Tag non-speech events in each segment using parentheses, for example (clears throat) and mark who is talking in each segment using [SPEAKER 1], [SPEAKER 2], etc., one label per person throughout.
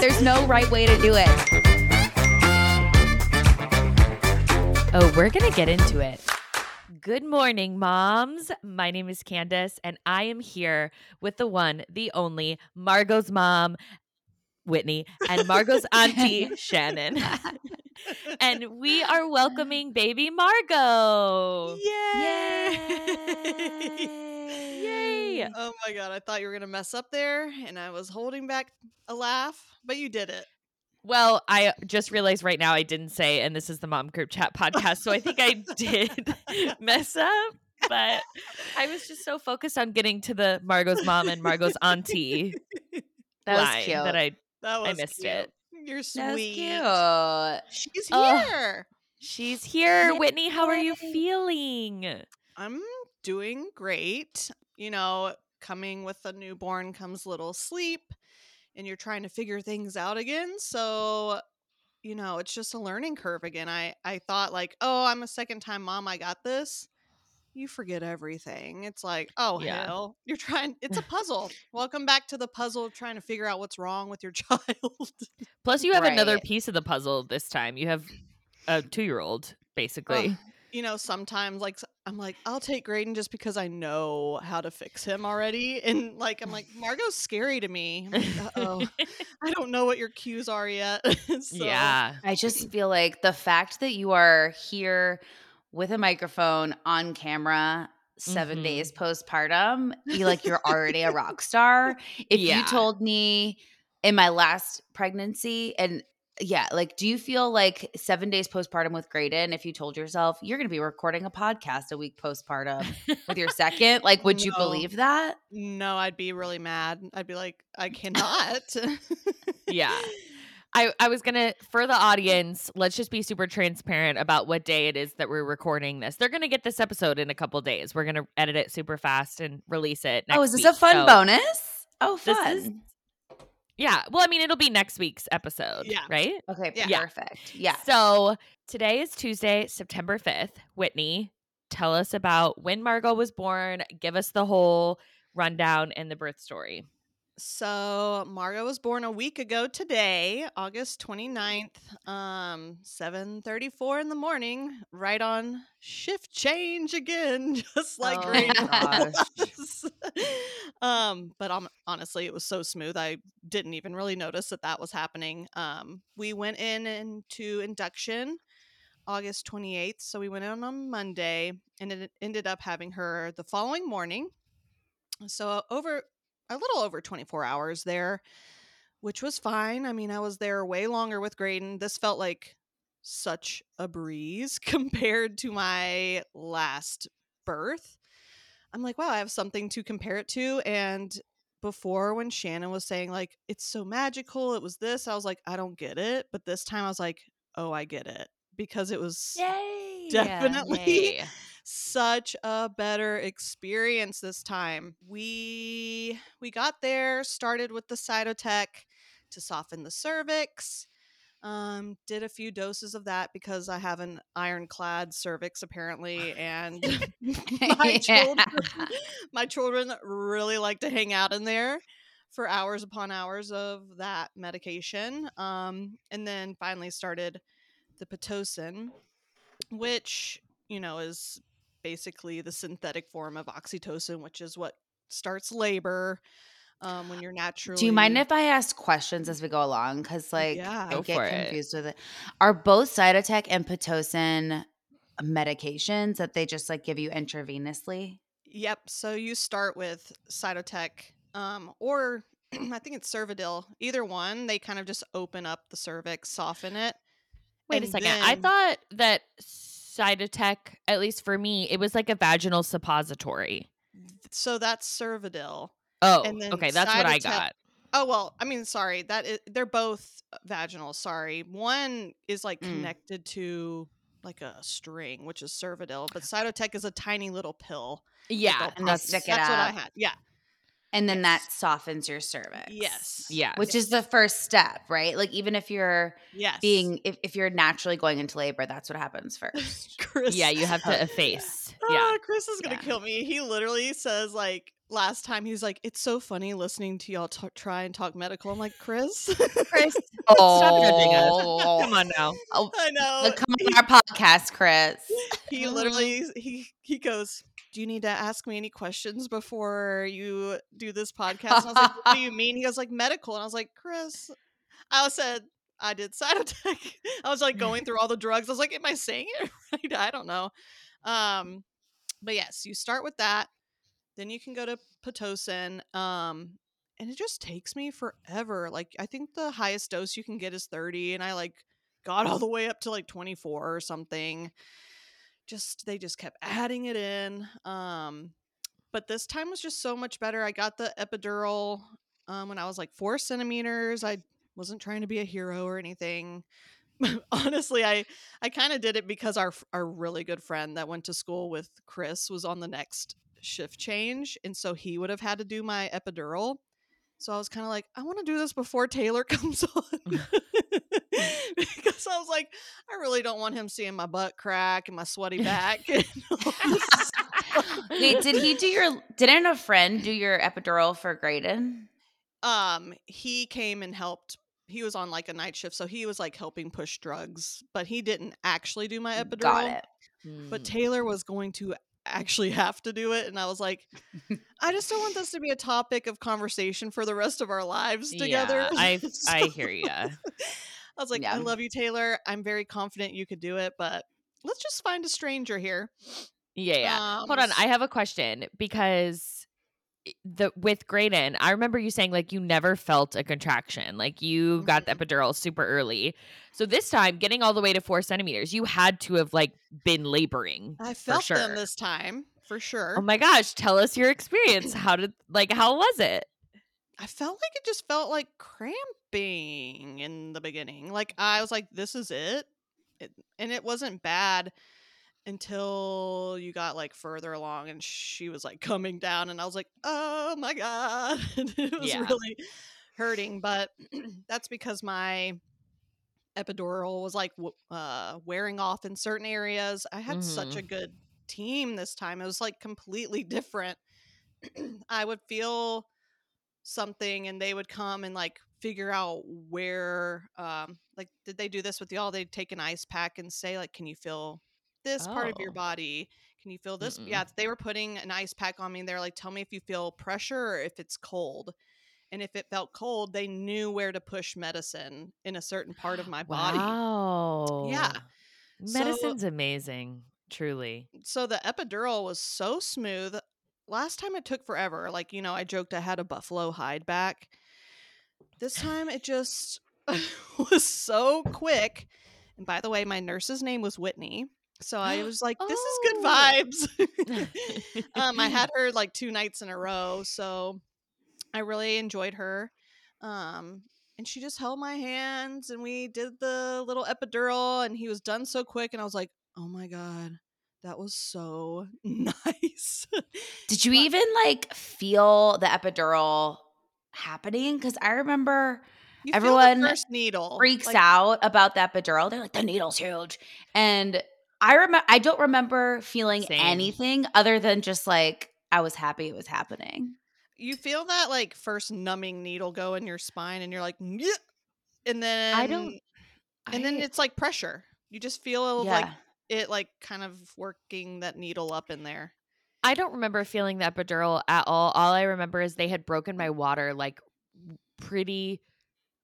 [SPEAKER 1] There's no right way to do it.
[SPEAKER 2] Oh, we're going to get into it. Good morning, moms. My name is Candace, and I am here with the one, the only Margot's mom, Whitney, and Margot's (laughs) auntie, Shannon. (laughs) and we are welcoming baby Margot.
[SPEAKER 3] Yay!
[SPEAKER 2] Yay! (laughs)
[SPEAKER 3] Oh my god, I thought you were gonna mess up there, and I was holding back a laugh, but you did it.
[SPEAKER 2] Well, I just realized right now I didn't say, and this is the mom group chat podcast, so I think I (laughs) did (laughs) mess up. But I was just so focused on getting to the Margot's mom and Margot's auntie
[SPEAKER 1] That was
[SPEAKER 2] line
[SPEAKER 1] cute.
[SPEAKER 2] that I
[SPEAKER 3] That was
[SPEAKER 2] missed
[SPEAKER 3] cute.
[SPEAKER 2] it.
[SPEAKER 3] You're sweet. She's here.
[SPEAKER 2] she's here.
[SPEAKER 1] Yay.
[SPEAKER 2] Whitney, how are you feeling?
[SPEAKER 3] I'm doing great. You know, coming with a newborn comes little sleep, and you're trying to figure things out again. So, you know, it's just a learning curve again. I I thought like, oh, I'm a second time mom. I got this. You forget everything. It's like, oh
[SPEAKER 2] Yeah.
[SPEAKER 3] hell, you're trying. It's a (laughs) puzzle. Welcome back to the puzzle of trying to figure out what's wrong with your (laughs) child.
[SPEAKER 2] Plus, you have another piece of the puzzle this time. You have a two year old, basically.
[SPEAKER 3] Ugh, you know, sometimes like I'm like, I'll take Graydon just because I know how to fix him already. (laughs) And like I'm like, Margot's scary to me. I'm like, oh, (laughs) I don't know what your cues are yet. (laughs) so,
[SPEAKER 2] Yeah.
[SPEAKER 1] I just feel like the fact that you are here with a microphone on camera 7
[SPEAKER 2] Mhm.
[SPEAKER 1] days postpartum, you like you're already a rock star. If
[SPEAKER 2] Yeah.
[SPEAKER 1] you told me in my last pregnancy and yeah, like do you feel like 7 days postpartum with Graydon if you told yourself you're going to be recording a podcast a week postpartum with your second, (laughs) like would you believe that?
[SPEAKER 3] No, I'd be really mad. I'd be like, I (laughs) cannot.
[SPEAKER 2] Yeah. (laughs) I, I was gonna for the audience, let's just be super transparent about what day it is that we're recording this. They're gonna get this episode in a couple days. We're gonna edit it super fast and release it. Next
[SPEAKER 1] oh, is this
[SPEAKER 2] week.
[SPEAKER 1] a fun
[SPEAKER 2] So
[SPEAKER 1] bonus? Oh,
[SPEAKER 2] this
[SPEAKER 1] fun.
[SPEAKER 2] is- Yeah. Well, I mean, it'll be next week's episode.
[SPEAKER 3] Yeah.
[SPEAKER 2] Right.
[SPEAKER 1] okay,
[SPEAKER 3] Yeah.
[SPEAKER 1] perfect. Yeah.
[SPEAKER 2] So today is Tuesday, September 5th. Whitney, tell us about when Margot was born. Give us the whole rundown and the birth story.
[SPEAKER 3] So Margot was born a week ago today, August 29th, um, 7:34 in the morning, right on shift change again, (laughs) just like
[SPEAKER 1] Oh, (laughs)
[SPEAKER 3] um, but um, honestly, it was so smooth. I didn't even really notice that that was happening. Um, we went in into induction August 28th, so we went in on Monday, and it ended up having her the following morning. So over a little over 24 hours there, which was fine. I mean, I was there way longer with Graydon. This felt like such a breeze (laughs) compared to my last birth. I'm like, wow, I have something to compare it to. And before, when Shannon was saying, like, it's so magical, it was this, I was like, I don't get it. But this time I was like, oh, I get it because it was
[SPEAKER 2] Yay.
[SPEAKER 3] Definitely.
[SPEAKER 2] Yay.
[SPEAKER 3] Such a better experience this time. We we got there, started with the Cytotec to soften the cervix. Um, did a few doses of that because I have an ironclad cervix apparently, and (laughs) my (laughs) children, my children really like to hang out in there for hours upon hours of that medication. Um, and then finally started the pitocin, which you know is basically the synthetic form of oxytocin, which is what starts labor um, when (gasps) you're naturally.
[SPEAKER 1] Do you mind if I ask questions as we go along? Because like
[SPEAKER 3] Yeah.
[SPEAKER 1] I get
[SPEAKER 2] for it.
[SPEAKER 1] confused with it. Are both Cytotec and Pitocin medications that they just like give you intravenously?
[SPEAKER 3] Yep. So you start with Cytotec, um, or (clears throat) I think it's Cervidil. Either one, they kind of just open up the cervix, soften it.
[SPEAKER 2] Wait a
[SPEAKER 3] and
[SPEAKER 2] second. I thought that Cytotec, at least for me, it was like a vaginal suppository.
[SPEAKER 3] So that's Cervidil.
[SPEAKER 2] Oh,
[SPEAKER 3] And then
[SPEAKER 2] okay. That's what I got.
[SPEAKER 3] Oh well, I mean, sorry. That is, they're both vaginal. Sorry, one is like
[SPEAKER 1] Mm.
[SPEAKER 3] connected to like a string, which is Cervidil, but Cytotec is a tiny little pill.
[SPEAKER 2] Yeah.
[SPEAKER 1] And they'll stick it
[SPEAKER 3] That's what I had. Yeah.
[SPEAKER 1] And then
[SPEAKER 3] Yes.
[SPEAKER 1] that softens your cervix.
[SPEAKER 3] Yes.
[SPEAKER 2] Yeah.
[SPEAKER 1] Which is the first step, right? Like even if you're
[SPEAKER 3] Yes.
[SPEAKER 1] being if, if you're naturally going into labor, that's what happens (laughs) first.
[SPEAKER 3] Chris.
[SPEAKER 2] Yeah, you have (laughs) to
[SPEAKER 1] Oh.
[SPEAKER 2] efface.
[SPEAKER 3] Ah,
[SPEAKER 2] Yeah.
[SPEAKER 3] Chris is gonna
[SPEAKER 1] Yeah.
[SPEAKER 3] kill me. He literally says like last time he was like, "It's so funny listening to y'all t- try and talk medical." I'm like, Chris,
[SPEAKER 2] Chris, (laughs)
[SPEAKER 1] Oh,
[SPEAKER 2] judging us. come on now.
[SPEAKER 1] Oh,
[SPEAKER 3] I know.
[SPEAKER 1] look, come on our podcast, Chris.
[SPEAKER 3] he literally he he goes do you need to ask me any questions before you do this podcast? And i was like what do you (laughs) mean? He goes like medical. And i was like chris i said i did cytotec (laughs) i was like going through all the drugs. I was like am i saying it (laughs) right? I don't know. Um but yes you start with that then you can go to pitocin um and it just takes me forever. Like i think the highest dose you can get is 30 and i like got all the way up to like 24 or something just they just kept adding it in um but this time was just so much better. I got the epidural um, when i was like four centimeters. I wasn't trying to be a hero or anything. (laughs) Honestly i i kind of did it because our our really good friend that went to school with chris was on the next shift change and so he would have had to do my epidural. So i was kind of like i want to do this before taylor (laughs) comes on (laughs) (laughs) because I was like, I really don't want him seeing my butt crack and my sweaty (laughs) back. (laughs) and all this stuff.
[SPEAKER 1] Wait, did he do your? Didn't a friend do your epidural for Graydon?
[SPEAKER 3] um, he came and helped. He was on like a night shift, so he was like helping push drugs, but he didn't actually do my epidural.
[SPEAKER 1] Got it.
[SPEAKER 3] But
[SPEAKER 2] Mm.
[SPEAKER 3] Taylor was going to actually have to do it, and I was like, I just don't want this to be a topic of conversation for the rest of our lives together.
[SPEAKER 2] Yeah, I I hear you.
[SPEAKER 3] I was like,
[SPEAKER 1] Yeah.
[SPEAKER 3] I love you, Taylor. I'm very confident you could do it, but let's just find a stranger here.
[SPEAKER 2] Yeah, yeah. Hold
[SPEAKER 3] Um,
[SPEAKER 2] on, I have a question because the with Graydon, I remember you saying like you never felt a contraction, like you got the
[SPEAKER 3] Mhm.
[SPEAKER 2] epidural super early. So this time, getting all the way to four centimeters, you had to have like been laboring.
[SPEAKER 3] I felt
[SPEAKER 2] sure.
[SPEAKER 3] them this time for sure.
[SPEAKER 2] Oh my gosh, tell us your experience. (clears throat) How did like how was it?
[SPEAKER 3] I felt like it just felt like cramping in the beginning. Like I was like, this is it. it and it wasn't bad until you got like further along and she was like coming down and I was like, oh my God. (laughs) it was
[SPEAKER 2] Yeah.
[SPEAKER 3] really hurting. But (clears throat) that's because my epidural was like uh, wearing off in certain areas. I had such a good team this time. It was like completely different. (clears throat) I would feel something and they would come and like figure out where um like did they do this with y'all they'd take an ice pack and say like can you feel this part of your
[SPEAKER 2] Oh.
[SPEAKER 3] body can you feel this
[SPEAKER 2] Mm-mm.
[SPEAKER 3] yeah they were putting an ice pack on me and they're like tell me if you feel pressure or if it's cold and if it felt cold they knew where to push medicine in a certain part of my (gasps) body
[SPEAKER 2] Wow.
[SPEAKER 3] yeah
[SPEAKER 2] Medicine's amazing, truly.
[SPEAKER 3] so the epidural was so smooth. Last time it took forever. Like, you know, I joked I had a buffalo hide back. This time it just (laughs) was so quick. And by the way, my nurse's name was Whitney. So I (gasps) was like, this is good
[SPEAKER 2] Oh.
[SPEAKER 3] vibes. (laughs) um, I had (laughs) her like two nights in a row. So I really enjoyed her. Um, and she just held my hands and we did the little epidural and he was done so quick. And I was like, oh my God, that was so (laughs) nice.
[SPEAKER 1] Did you
[SPEAKER 3] But-
[SPEAKER 1] even like feel the epidural happening? Because I remember
[SPEAKER 3] You
[SPEAKER 1] Everyone
[SPEAKER 3] first needle
[SPEAKER 1] freaks
[SPEAKER 3] like,
[SPEAKER 1] out about the epidural. They're like, the needle's huge. And I remember I don't remember feeling
[SPEAKER 2] Same.
[SPEAKER 1] anything other than just like I was happy it was happening.
[SPEAKER 3] You feel that like first numbing needle go in your spine, and you're like, yeah. and then
[SPEAKER 2] I don't
[SPEAKER 3] and then it's like pressure. You just feel
[SPEAKER 1] Yeah.
[SPEAKER 3] like it like kind of working that needle up in there.
[SPEAKER 2] I don't remember feeling the epidural at all. All I remember is they had broken my water like pretty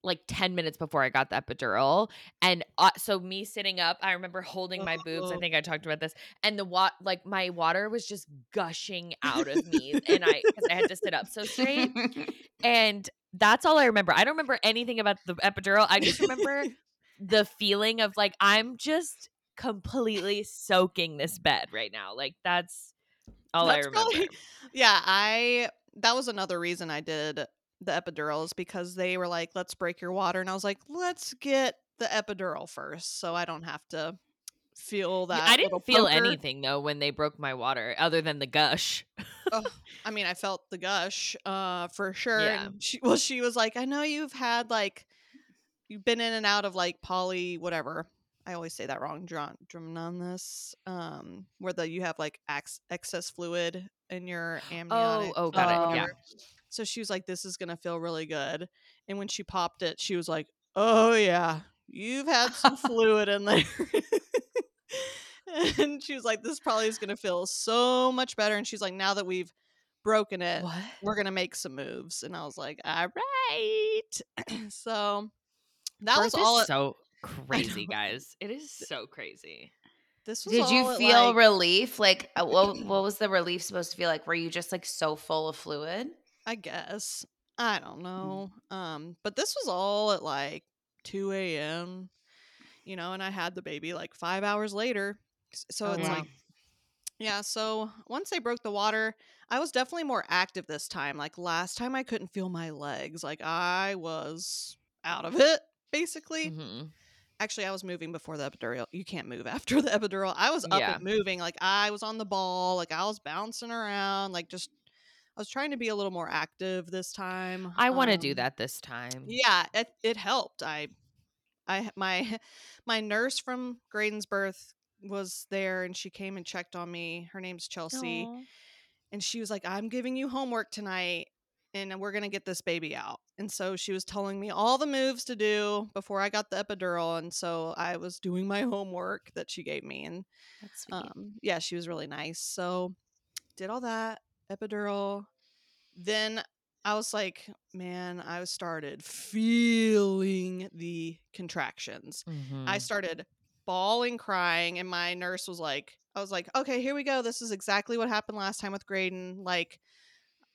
[SPEAKER 2] like 10 minutes before I got the epidural. And uh, so me sitting up, I remember holding my boobs. I
[SPEAKER 3] Oh.
[SPEAKER 2] think I talked about this. And the wat like my water was just gushing out of me and I cuz I had to sit up so straight. (laughs) And that's all I remember. I don't remember anything about the epidural. I just remember (laughs) the feeling of like I'm just completely soaking this bed right now. Like that's all
[SPEAKER 3] That's
[SPEAKER 2] I remember.
[SPEAKER 3] probably- (laughs) yeah, I that was another reason I did the epidurals because they were like, let's break your water. And I was like, let's get the epidural first so I don't have to feel that.
[SPEAKER 2] I didn't feel
[SPEAKER 3] poker.
[SPEAKER 2] anything though when they broke my water other than the gush.
[SPEAKER 3] Ugh, (laughs) I mean, I felt the gush, uh, for sure.
[SPEAKER 2] Yeah.
[SPEAKER 3] She, well, she was like, I know you've had like, you've been in and out of like poly, whatever. I always say that wrong. Drum Drumnus, um, where the you have like ex- excess fluid in your amniotic.
[SPEAKER 2] oh, oh, got
[SPEAKER 1] it, yeah.
[SPEAKER 3] So she was like, "This is gonna feel really good." And when she popped it, she was like, "Oh yeah, you've had some (laughs) fluid in there." (laughs) and she was like, "This probably is gonna feel so much better." And she's like, "Now that we've broken it,
[SPEAKER 1] What?
[SPEAKER 3] we're gonna make some moves." And I was like, "All right." (clears throat) so that was
[SPEAKER 2] Birth is
[SPEAKER 3] all. it-
[SPEAKER 2] so crazy, guys. It is so crazy.
[SPEAKER 3] this was
[SPEAKER 1] Did you feel
[SPEAKER 3] like-
[SPEAKER 1] relief? Like, uh, what, (clears throat) what was the relief supposed to feel like? Were you just like so full of fluid?
[SPEAKER 3] I guess. I don't know. Um, but this was all at like 2 a.m. You know, and I had the baby like five hours later. So
[SPEAKER 2] Oh,
[SPEAKER 3] it's
[SPEAKER 1] wow.
[SPEAKER 3] like, yeah. So once they broke the water, I was definitely more active this time. Like last time, I couldn't feel my legs. Like I was out of it, basically.
[SPEAKER 2] Mhm.
[SPEAKER 3] Actually, I was moving before the epidural. You can't move after (laughs) the epidural. I was up
[SPEAKER 2] Yeah.
[SPEAKER 3] and moving. Like I was on the ball. Like I was bouncing around. Like just, I was trying to be a little more active this time.
[SPEAKER 2] I want to do
[SPEAKER 3] Um,
[SPEAKER 2] that this time.
[SPEAKER 3] Yeah, it, it helped. I, I my (laughs) my nurse from Graydon's birth was there, and she came and checked on me. Her name's Chelsea,
[SPEAKER 2] Aw.
[SPEAKER 3] and she was like, "I'm giving you homework tonight." And we're gonna get this baby out. And so she was telling me all the moves to do before I got the epidural. And so I was doing my (laughs) homework that she gave me. And um, yeah, she was really nice. So did all that epidural. Then I was like, man, I started feeling the contractions. I
[SPEAKER 2] Mhm.
[SPEAKER 3] started bawling, crying, and my nurse was like, I was like, okay, here we go. This is exactly what happened last time with Graydon. Like,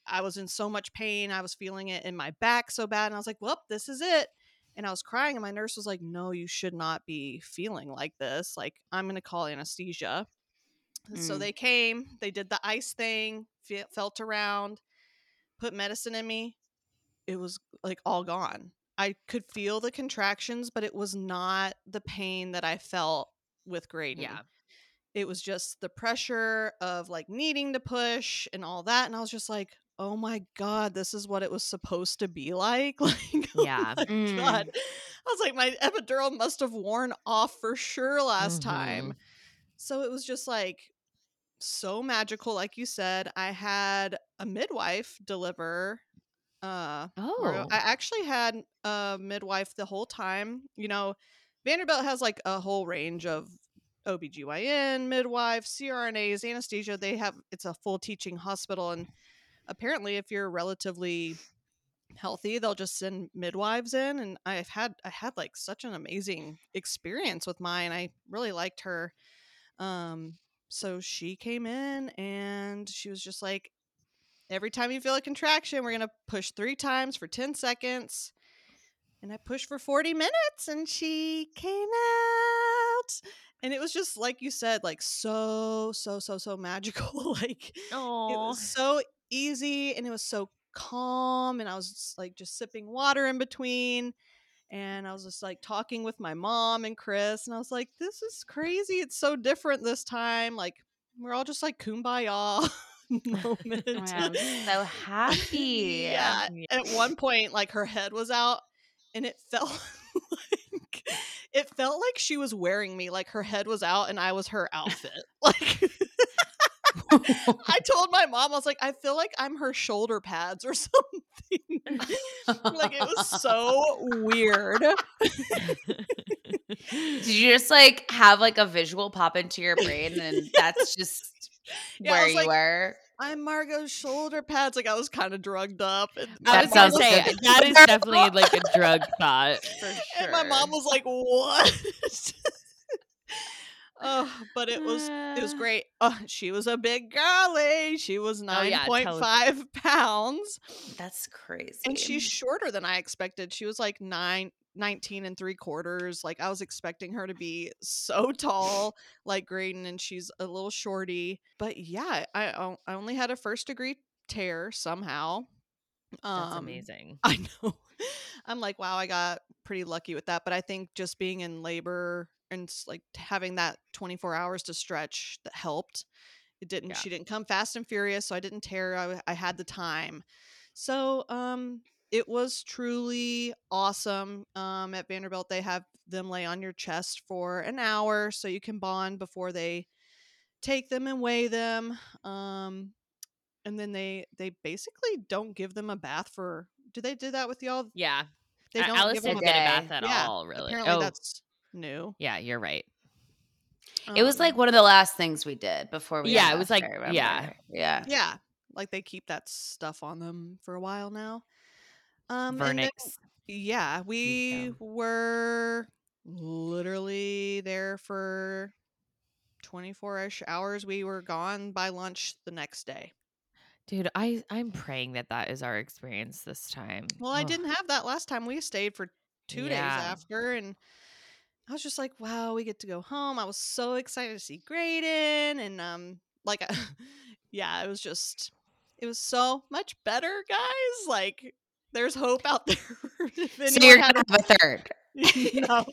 [SPEAKER 3] I was in so much pain. I was feeling it in my back so bad. And I was like, well, this is it. And I was crying, and my nurse was like, no, you should not be feeling like this. Like, I'm going to call anesthesia. So
[SPEAKER 1] Mm.
[SPEAKER 3] they came, they did the ice thing, fe- felt around, put medicine in me. It was like all gone. I could feel the contractions, but it was not the pain that I felt with Graydon
[SPEAKER 2] Yeah.
[SPEAKER 3] it was just the pressure of like needing to push and all that and i was just like oh my god this is what it was supposed to be like (laughs) like oh
[SPEAKER 2] Yeah.
[SPEAKER 3] my
[SPEAKER 1] Mm.
[SPEAKER 3] god i was like my epidural must have worn off for sure last time so it was just like so magical like you said i had a midwife deliver uh
[SPEAKER 2] Oh.
[SPEAKER 3] I actually had a midwife the whole time. You know, Vanderbilt has like a whole range of OBGYN, midwives, CRNAs, anesthesia. They have it's a full teaching hospital and apparently if you're relatively healthy, they'll just send midwives in and I've had I had like such an amazing experience with mine. I really liked her. Um so she came in and she was just like every time you feel a contraction, we're going to push 3 times for 10 seconds. And I pushed for 40 minutes and she came out. And it was just like you said, like so, so, so, so magical. (laughs) like it
[SPEAKER 2] Oh.
[SPEAKER 3] was so easy and it was so calm. And I was just, like just sipping water in between. And I was just like talking with my mom and Chris. And I was like, this is crazy. It's so different this time. Like we're all just like kumbaya (laughs) (laughs) moment.
[SPEAKER 1] I'm so happy.
[SPEAKER 3] yeah.
[SPEAKER 2] Um, yeah.
[SPEAKER 3] At one point, like her head was out, and it felt (laughs) like it felt like she was wearing me. Like her head was out, and I was her outfit. like I (laughs) told my mom, I was like, I feel like I'm her shoulder pads or (laughs) something. (laughs) like it was so weird.
[SPEAKER 1] Did you just like have like a visual pop into your brain and that's just
[SPEAKER 3] Yeah,
[SPEAKER 1] where you
[SPEAKER 3] like,
[SPEAKER 1] were?
[SPEAKER 3] I'm Margot's shoulder pads. Like I was kind of drugged up. And
[SPEAKER 2] I
[SPEAKER 1] That
[SPEAKER 2] was
[SPEAKER 1] sounds
[SPEAKER 2] say
[SPEAKER 1] good.
[SPEAKER 2] that is definitely like a drug thought for sure.
[SPEAKER 3] And my mom was like, "What?" Oh, but it was it was (sighs) great. Oh, she was a big girly. She was
[SPEAKER 2] Oh,
[SPEAKER 3] nine point five (laughs) pounds,
[SPEAKER 1] That's crazy.
[SPEAKER 3] and she's shorter than I expected. She was like nine. 19 and three quarters like i was expecting her to be so (laughs) tall like graydon and she's a little shorty but yeah I I only had a first degree tear somehow
[SPEAKER 2] That's
[SPEAKER 3] Um,
[SPEAKER 2] amazing. (laughs)
[SPEAKER 3] I know. I'm like, wow, I got pretty lucky with that. But I think just being in labor and like having that 24 hours to stretch that helped. It didn't.
[SPEAKER 2] Yeah.
[SPEAKER 3] She didn't come fast and furious, so I didn't tear. I, I had the time. So, um, it was truly awesome. Um, at Vanderbilt, they have them lay on your chest for an hour so you can bond before they take them and weigh them. Um, and then they they basically don't give them a bath for. Do they do that with y'all?
[SPEAKER 2] Yeah.
[SPEAKER 3] They don't
[SPEAKER 2] Alice
[SPEAKER 3] give them a
[SPEAKER 2] get a bath at
[SPEAKER 3] Yeah,
[SPEAKER 2] all, really.
[SPEAKER 3] Apparently,
[SPEAKER 2] oh,
[SPEAKER 3] that's new.
[SPEAKER 2] yeah, you're right.
[SPEAKER 1] It was
[SPEAKER 3] Um,
[SPEAKER 1] like one of the last things we did before we.
[SPEAKER 2] Yeah, it was like- yeah.
[SPEAKER 1] yeah.
[SPEAKER 3] yeah, like they keep that stuff on them for a while now. Um,
[SPEAKER 2] Vernix.
[SPEAKER 3] yeah, we
[SPEAKER 2] go.
[SPEAKER 3] were literally there for 24ish hours. We were gone by lunch the next day.
[SPEAKER 2] Dude, I I'm praying that that is our experience this time.
[SPEAKER 3] Well, I didn't have that last time. We stayed for two days after, and I was just like, "Wow, we get to go home." I was so excited to see Graydon, and um, like, (laughs) yeah, it was just, it was so much better, guys. Like, there's hope out (laughs) there.
[SPEAKER 1] So you're gonna have a third. (laughs)
[SPEAKER 3] no.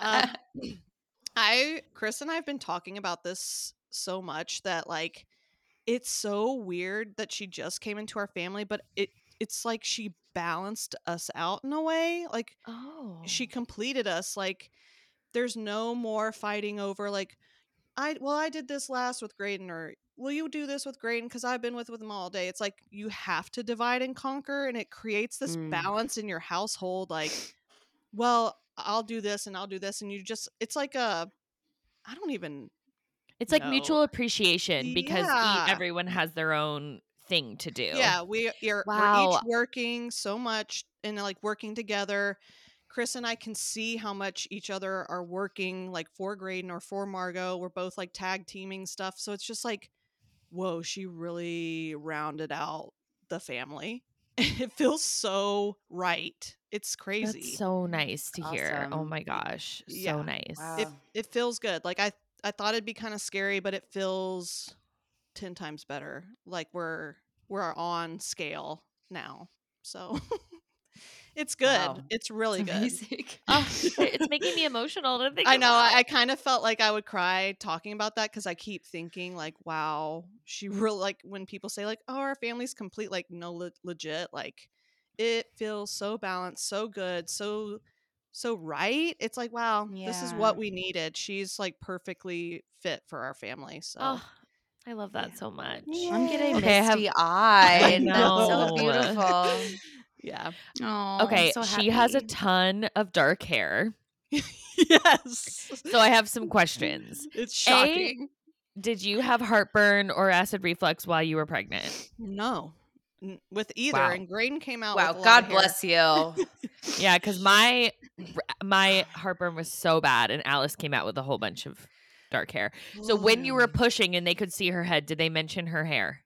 [SPEAKER 3] Uh, I Chris and I have been talking about this so much that like it's so weird that she just came into our family, but it it's like she balanced us out in a way. Like
[SPEAKER 2] Oh.
[SPEAKER 3] she completed us. Like there's no more fighting over like I well I did this last with Graydon or will you do this with Graydon because I've been with with him all day. It's like you have to divide and conquer, and it creates this
[SPEAKER 1] Mm.
[SPEAKER 3] balance in your household. Like, well, I'll do this and I'll do this, and you just it's like a I don't even
[SPEAKER 2] It's like mutual appreciation because
[SPEAKER 3] Yeah.
[SPEAKER 2] everyone has their own thing to do.
[SPEAKER 3] Yeah, we are we're
[SPEAKER 2] Wow.
[SPEAKER 3] each working so much and like working together. Chris and I can see how much each other are working, like for Graydon or for Margot. We're both like tag teaming stuff, so it's just like, whoa, she really rounded out the family. (laughs) it feels so right. It's crazy.
[SPEAKER 2] That's so nice to hear. Oh my gosh.
[SPEAKER 3] Yeah.
[SPEAKER 2] So nice.
[SPEAKER 1] Wow.
[SPEAKER 3] it it feels good. Like I I thought it'd be kind of scary, but it feels ten times better. Like we're we're on scale now. So (laughs) it's good.
[SPEAKER 1] Wow.
[SPEAKER 3] It's really good.
[SPEAKER 1] Amazing. (laughs) (laughs)
[SPEAKER 2] Oh, it's making me emotional to think
[SPEAKER 3] I know. I, I kind of felt like I would cry talking about that because I keep thinking like, wow, she really like when people say like, oh, our family's complete. Like, no, le- legit. Like, it feels so balanced, so good, so so right. It's like, wow, this is what we needed. She's like perfectly fit for our family. So
[SPEAKER 2] Oh, I love that
[SPEAKER 3] Yeah.
[SPEAKER 2] so much.
[SPEAKER 1] I'm getting
[SPEAKER 2] Okay, I have-
[SPEAKER 1] misty (laughs) eyed. That's
[SPEAKER 2] know.
[SPEAKER 1] so (laughs) beautiful.
[SPEAKER 3] yeah,
[SPEAKER 1] Oh,
[SPEAKER 2] Okay,
[SPEAKER 1] so
[SPEAKER 2] she has a ton of dark hair. (laughs)
[SPEAKER 3] yes.
[SPEAKER 2] So I have some questions.
[SPEAKER 3] It's shocking.
[SPEAKER 2] Did you have heartburn or acid reflux while you were pregnant?
[SPEAKER 3] no, with either.
[SPEAKER 2] Wow.
[SPEAKER 3] And Graydon came out.
[SPEAKER 1] Wow,
[SPEAKER 3] with
[SPEAKER 1] God
[SPEAKER 3] of hair.
[SPEAKER 1] bless you.
[SPEAKER 2] Yeah, because my my heartburn was so bad, and Alice came out with a whole bunch of dark hair. So when you were pushing and they could see her head, did they mention her hair?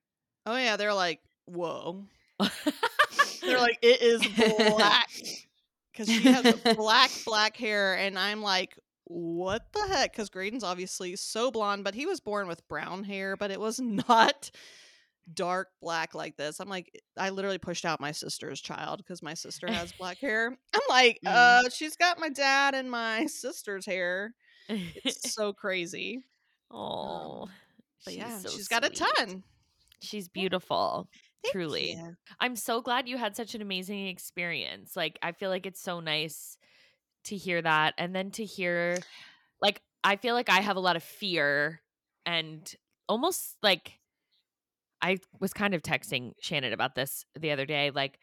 [SPEAKER 3] oh yeah, they're like, whoa. (laughs) They're like, it is black. (laughs) Because she has black, (laughs) black hair. And I'm like, what the heck? Because Graydon's obviously so blonde, but he was born with brown hair, but it was not dark black like this. I'm like, I literally pushed out my sister's child because my sister has black hair. I'm like,
[SPEAKER 1] Mm.
[SPEAKER 3] uh, she's got my dad and my sister's hair. It's (laughs) so crazy.
[SPEAKER 2] oh,
[SPEAKER 3] But
[SPEAKER 2] she's
[SPEAKER 3] yeah,
[SPEAKER 2] so
[SPEAKER 3] she's got a ton.
[SPEAKER 2] She's beautiful.
[SPEAKER 3] Thank
[SPEAKER 2] Truly.
[SPEAKER 3] you.
[SPEAKER 2] I'm so glad you had such an amazing experience. Like, I feel like it's so nice to hear that. And then to hear, like, I feel like I have a lot of fear and almost like I was kind of texting Shannon about this the other day. Like,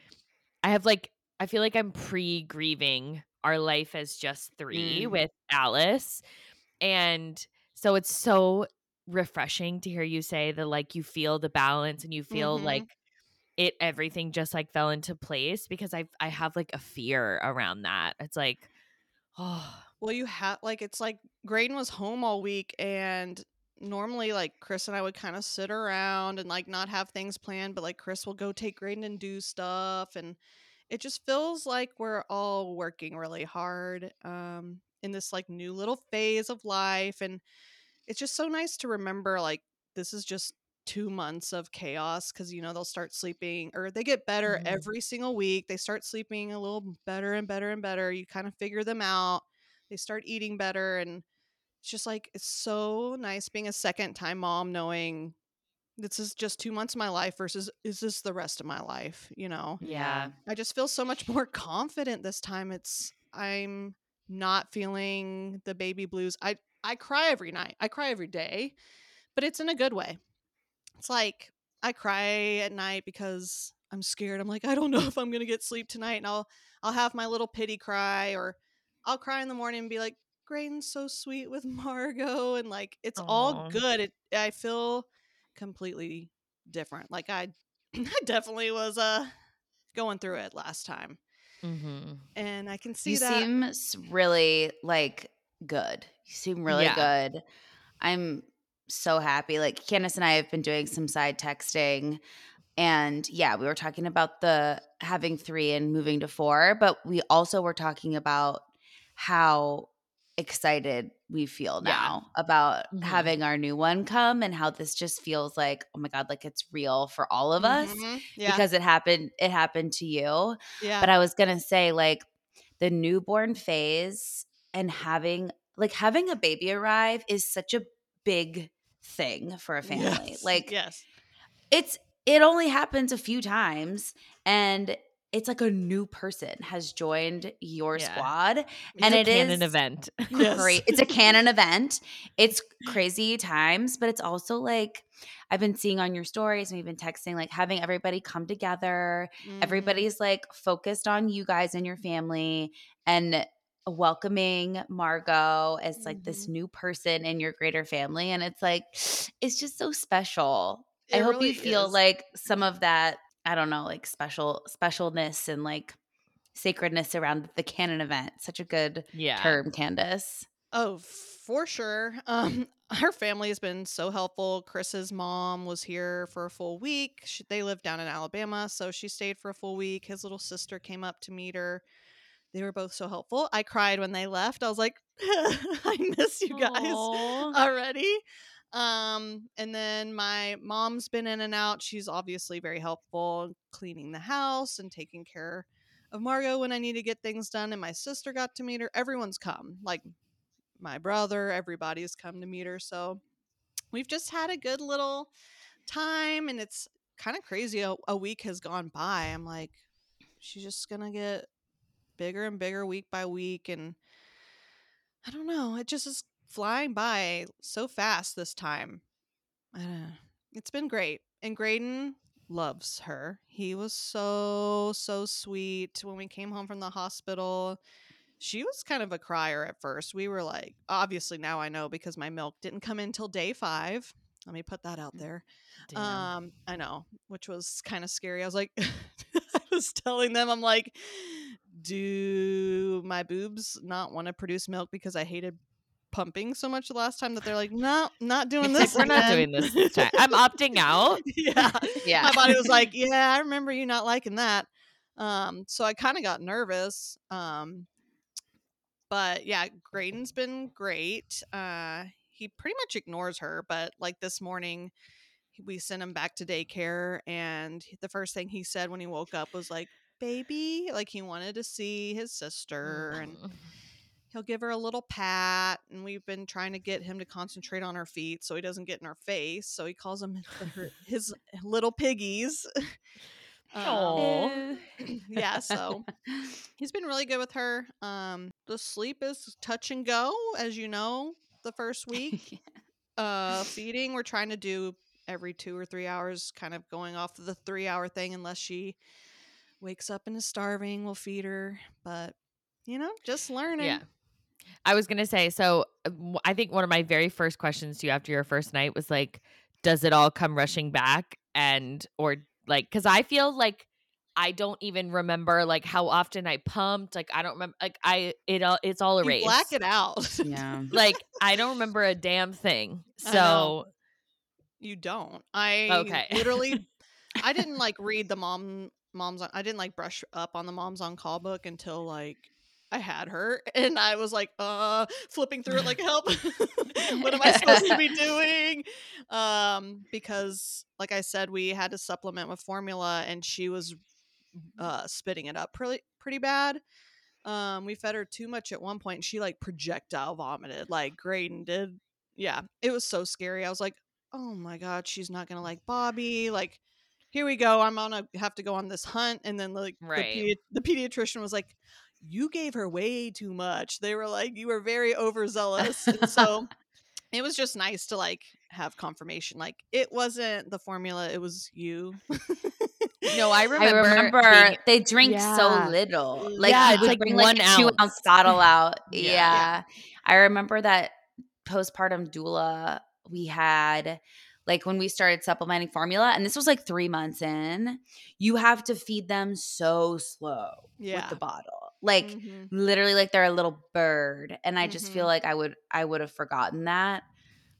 [SPEAKER 2] I have, like, I feel like I'm pre grieving our life as just three
[SPEAKER 1] Mm.
[SPEAKER 2] with Alice. And so it's so refreshing to hear you say that, like, you feel the balance and you feel
[SPEAKER 3] Mhm.
[SPEAKER 2] like it everything just like fell into place because I I have like a fear around that. It's like, oh,
[SPEAKER 3] Well, you have like it's like Graydon was home all week, and normally like Chris and I would kind of sit around and like not have things planned, but like Chris will go take Graydon and do stuff, and it just feels like we're all working really hard um, in this like new little phase of life, and it's just so nice to remember like this is just two months of chaos because you know they'll start sleeping or they get better
[SPEAKER 2] Mhm.
[SPEAKER 3] every single week they start sleeping a little better and better and better you kind of figure them out they start eating better and it's just like it's so nice being a second time mom knowing this is just two months of my life versus is this the rest of my life? You know,
[SPEAKER 2] Yeah.
[SPEAKER 3] I just feel so much (laughs) more confident this time. It's I'm not feeling the baby blues. I I cry every night. I cry every day, but it's in a good way. It's like I cry at night because I'm scared. I'm like I don't know (laughs) if I'm going to get sleep tonight and I'll I'll have my little pity cry or I'll cry in the morning and be like Graydon's so sweet with (laughs) Margot and like it's all good. It I feel completely different. Like I (clears throat) I definitely was uh going through it last time.
[SPEAKER 2] Mm-hmm.
[SPEAKER 3] And I can see
[SPEAKER 1] you
[SPEAKER 3] that
[SPEAKER 1] seem really like good. You seem really
[SPEAKER 2] Yeah.
[SPEAKER 1] good. I'm so happy. Like Candace and I have been doing some side texting. And yeah, we were talking about the having three and moving to four, but we also were talking about how excited we feel
[SPEAKER 2] Yeah.
[SPEAKER 1] now about
[SPEAKER 2] Mhm.
[SPEAKER 1] having our new one come and how this just feels like, oh my God, like it's real for all of us
[SPEAKER 3] Mhm. Yeah.
[SPEAKER 1] because it happened, it happened to you.
[SPEAKER 3] yeah.
[SPEAKER 1] But I was gonna say, like, the newborn phase and having like having a baby arrive is such a big thing for a family.
[SPEAKER 3] Yes.
[SPEAKER 1] Like
[SPEAKER 3] yes.
[SPEAKER 1] it's it only happens a few times and it's like a new person has joined your
[SPEAKER 2] Yeah.
[SPEAKER 1] squad
[SPEAKER 2] it's
[SPEAKER 1] and
[SPEAKER 2] a
[SPEAKER 1] it
[SPEAKER 2] canon
[SPEAKER 1] is
[SPEAKER 2] event. (laughs)
[SPEAKER 3] Yes.
[SPEAKER 1] great. It's a canon (laughs) event. It's crazy times, but it's also like I've been seeing on your stories and we've been texting like having everybody come together.
[SPEAKER 3] Mhm.
[SPEAKER 1] Everybody's like focused on you guys and your family and welcoming Margot as like this
[SPEAKER 3] Mhm.
[SPEAKER 1] new person in your greater family and it's like it's just so special. I hope
[SPEAKER 3] really
[SPEAKER 1] you feel
[SPEAKER 3] is.
[SPEAKER 1] like some of that I don't know like special specialness and like sacredness around the canon event. Such a good
[SPEAKER 2] yeah.
[SPEAKER 1] term, Candace.
[SPEAKER 3] Oh, for sure. Um, (laughs) our family has been so helpful. Chris's mom was here for a full week. She, they live down in Alabama, so she stayed for a full week. His little sister came up to meet her. They were both so helpful. I cried when they left. I was like, (laughs) I miss you guys
[SPEAKER 2] Aw.
[SPEAKER 3] already. Um, and then my mom's been in and out. She's obviously very helpful cleaning the house and taking care of Margot when I need to get things done. And my sister got to meet her. Everyone's come. Like my brother, everybody's come to meet her. So we've just had a good little time and it's kind of crazy. A, a week has gone by. I'm like, she's just gonna get bigger and bigger week by week and I don't know, it just is flying by so fast this time. I don't know. It's been great. And Graydon loves her. He was so, so sweet when we came home from the hospital. She was kind of a crier at first. We were like, obviously now I know because my milk didn't come in till day five. Let me put that out there.
[SPEAKER 2] Damn.
[SPEAKER 3] Um, I know, which was kind of scary. I was like, (laughs) I was telling them, I'm like, do my boobs not want to produce milk because I hated pumping so much the last time that they're like, no, (laughs) not doing this.
[SPEAKER 2] we're not doing this this time. I'm opting out. (laughs)
[SPEAKER 3] yeah. (laughs)
[SPEAKER 1] Yeah.
[SPEAKER 3] My body was like, yeah, I remember you not liking that. Um, so I kind of got nervous. Um, but yeah, Graydon's been great. Uh, he pretty much ignores her, but like this morning, we sent him back to daycare, and the first thing he said when he woke up was like, "Baby," like he wanted to see his sister, and
[SPEAKER 2] Mm.
[SPEAKER 3] He'll give her a little pat. And we've been trying to get him to concentrate on her feet so he doesn't get in her face. So he calls them his little piggies. (laughs) Um, (clears throat) yeah, so he's been really good with her. Um, the sleep is touch and go, as you know, the first (laughs) week. Uh, feeding, we're trying to do every two or three hours, kind of going off of the three hour thing, unless she wakes up and is starving, we'll feed her. But, you know, just learning.
[SPEAKER 2] Yeah. I was going to say, so uh, I think one of my very first questions to you after your first night was like, does it all come rushing back? And, or like, cause I feel like I don't even remember like how often I pumped. Like, I don't remember, like, I, it all, it's all
[SPEAKER 3] You
[SPEAKER 2] erased.
[SPEAKER 3] black it out.
[SPEAKER 1] yeah. (laughs)
[SPEAKER 2] like, I don't remember a damn thing. So.
[SPEAKER 3] You don't. I
[SPEAKER 2] Okay.
[SPEAKER 3] literally (laughs) I didn't like read the mom moms on, I didn't like brush up on the moms on call book until like I had her and I was like uh flipping through it like help (laughs) what am I supposed to be (laughs) doing um because like I said we had to supplement with formula and she was uh spitting it up pretty pretty bad um we fed her too much at one point and she like projectile vomited like Graydon did yeah it was so scary I was like oh my god, she's not gonna like Bobbie. Like, here we go. I'm gonna have to go on this hunt. And then like
[SPEAKER 2] Right.
[SPEAKER 3] the, pedi- the pediatrician was like, you gave her way too much. They were like, you were very overzealous. and (laughs) so it was just nice to like have confirmation. Like it wasn't the formula, it was you.
[SPEAKER 2] No, I remember. (laughs)
[SPEAKER 1] I
[SPEAKER 2] remember.
[SPEAKER 1] remember
[SPEAKER 2] being-
[SPEAKER 1] they drink
[SPEAKER 2] Yeah.
[SPEAKER 1] so little. Like
[SPEAKER 2] Yeah,
[SPEAKER 1] he
[SPEAKER 2] it's like
[SPEAKER 1] bring
[SPEAKER 2] one
[SPEAKER 1] like a two
[SPEAKER 2] ounce.
[SPEAKER 1] ounce bottle out. (laughs)
[SPEAKER 2] Yeah.
[SPEAKER 1] yeah. I remember that postpartum doula we had like when we started supplementing formula, and this was like three months in, you have to feed them so slow with the bottle. Like
[SPEAKER 3] Mhm.
[SPEAKER 1] literally like they're a little bird. And I just feel
[SPEAKER 3] Mhm.
[SPEAKER 1] like I would I would have forgotten that.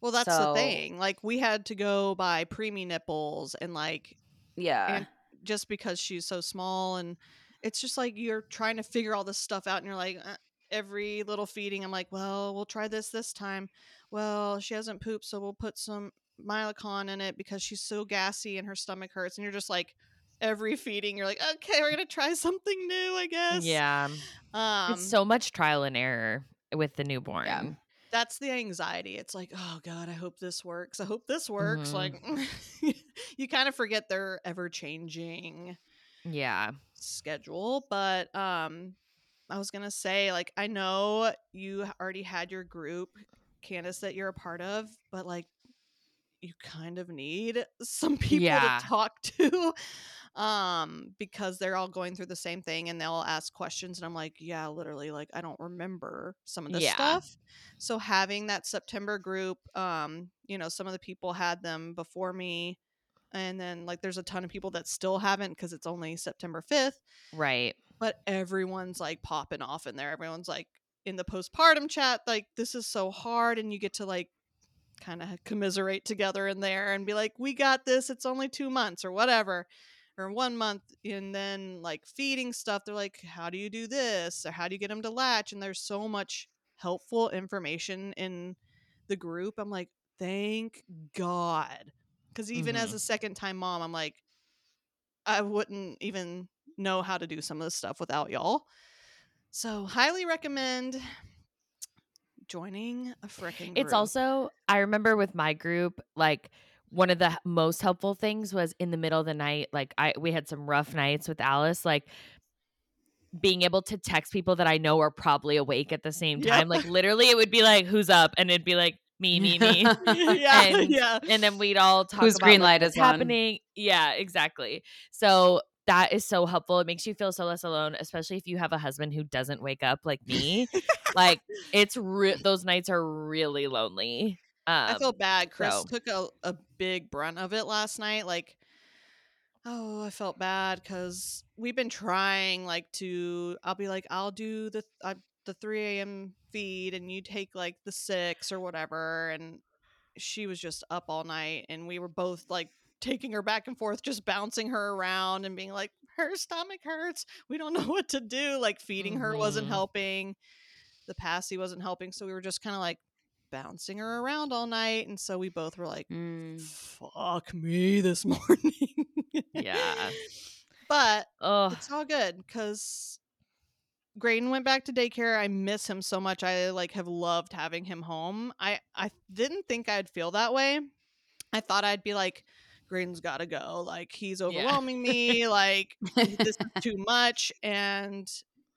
[SPEAKER 3] Well, that's
[SPEAKER 1] So-
[SPEAKER 3] the thing. Like we had to go buy preemie nipples and like
[SPEAKER 1] Yeah.
[SPEAKER 3] and just because she's so small and it's just like you're trying to figure all this stuff out and you're like uh, every little feeding i'm like well we'll try this this time well she hasn't pooped so we'll put some mylicon in it because she's so gassy and her stomach hurts and you're just like every feeding you're like okay we're gonna try (laughs) something new i guess
[SPEAKER 2] Yeah,
[SPEAKER 3] um
[SPEAKER 2] it's so much trial and error with the newborn.
[SPEAKER 3] that's the anxiety it's like oh god i hope this works i hope this works
[SPEAKER 2] Mhm.
[SPEAKER 3] like (laughs) you kind of forget they're ever changing
[SPEAKER 2] Yeah.
[SPEAKER 3] schedule but um i was gonna say like i know you already had your group candace that you're a part of but like you kind of need some people
[SPEAKER 2] Yeah.
[SPEAKER 3] to talk to (laughs) um because they're all going through the same thing and they'll ask questions and i'm like yeah literally like i don't remember some of this
[SPEAKER 2] Yeah.
[SPEAKER 3] stuff so having that september group um you know some of the people had them before me and then like there's a ton of people that still haven't because it's only september 5th
[SPEAKER 2] Right.
[SPEAKER 3] but everyone's like popping off in there everyone's like in the postpartum chat like this is so hard and you get to like kind of commiserate together in there and be like we got this it's only two months or whatever or one month and then like feeding stuff they're like how do you do this? Or how do you get them to latch? And there's so much helpful information in the group i'm like thank god because even as
[SPEAKER 2] Mhm.
[SPEAKER 3] a second time mom i'm like i wouldn't even know how to do some of this stuff without y'all. So highly recommend joining a freaking
[SPEAKER 2] It's also I remember with my group like one of the most helpful things was in the middle of the night like I we had some rough nights with Alice like being able to text people that I know are probably awake at the same
[SPEAKER 3] Yep.
[SPEAKER 2] time like literally it would be like who's up and it'd be like me me me (laughs)
[SPEAKER 3] yeah
[SPEAKER 2] and-
[SPEAKER 3] yeah
[SPEAKER 2] and then we'd all talk
[SPEAKER 1] Whose
[SPEAKER 2] about
[SPEAKER 1] green light
[SPEAKER 2] what's
[SPEAKER 1] is on.
[SPEAKER 2] happening. Yeah, exactly. So that is so helpful. It makes you feel so less alone, especially if you have a husband who doesn't wake up like me. (laughs) like it's re- those nights are really lonely. Um,
[SPEAKER 3] I feel bad. Chris
[SPEAKER 2] so-
[SPEAKER 3] took a, a big brunt of it last night. Like, oh, I felt bad because we've been trying, like, to. I'll be like, I'll do the uh, the three a.m. feed, and you take like the six or whatever. And she was just up all night, and we were both like taking her back and forth, just bouncing her around and being like, her stomach hurts. We don't (laughs) know what to do. Like, feeding her wasn't
[SPEAKER 2] Mhm.
[SPEAKER 3] helping. The passy wasn't helping, so we were just kind of like bouncing her around all night and so we both were like
[SPEAKER 1] Mm.
[SPEAKER 3] fuck me this (laughs) morning
[SPEAKER 2] Yeah.
[SPEAKER 3] but
[SPEAKER 2] Oh,
[SPEAKER 3] it's all good because Graydon went back to daycare. I miss him so much. I like have loved having him home. I I didn't think I'd feel that way. I thought I'd be like, Graydon's got to go. Like he's overwhelming me. Like this is too (laughs) much. And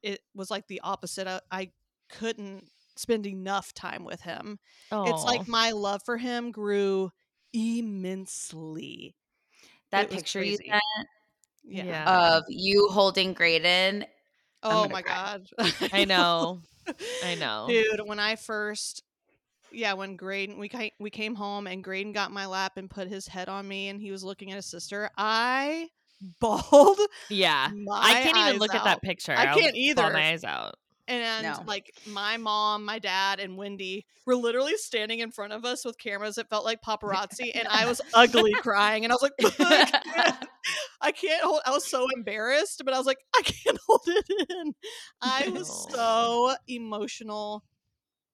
[SPEAKER 3] it was like the opposite. I, I couldn't spend enough time with him. It's like my love for him grew immensely.
[SPEAKER 1] that
[SPEAKER 3] It
[SPEAKER 1] picture you sent
[SPEAKER 3] Yeah.
[SPEAKER 2] Yeah.
[SPEAKER 1] of you holding Graydon.
[SPEAKER 3] Oh my
[SPEAKER 1] cry.
[SPEAKER 3] god. (laughs) (laughs)
[SPEAKER 2] I know. I know.
[SPEAKER 3] Dude, when I first yeah, when Graydon we ca- we came home and Graydon got my lap and put his head on me and he was looking at his sister, I (laughs) bawled
[SPEAKER 2] Yeah.
[SPEAKER 3] my
[SPEAKER 2] I can't even
[SPEAKER 3] eyes
[SPEAKER 2] look at that picture.
[SPEAKER 3] I can't
[SPEAKER 2] bawl
[SPEAKER 3] either.
[SPEAKER 2] my eyes out.
[SPEAKER 3] And
[SPEAKER 1] No.
[SPEAKER 3] like my mom, my dad, and Wendy were literally standing in front of us with cameras. It felt like (laughs) paparazzi, and I was ugly crying. And I was like, I (laughs) can't, I can't hold. I was so embarrassed, but I was like, I can't hold it in. I was so emotional.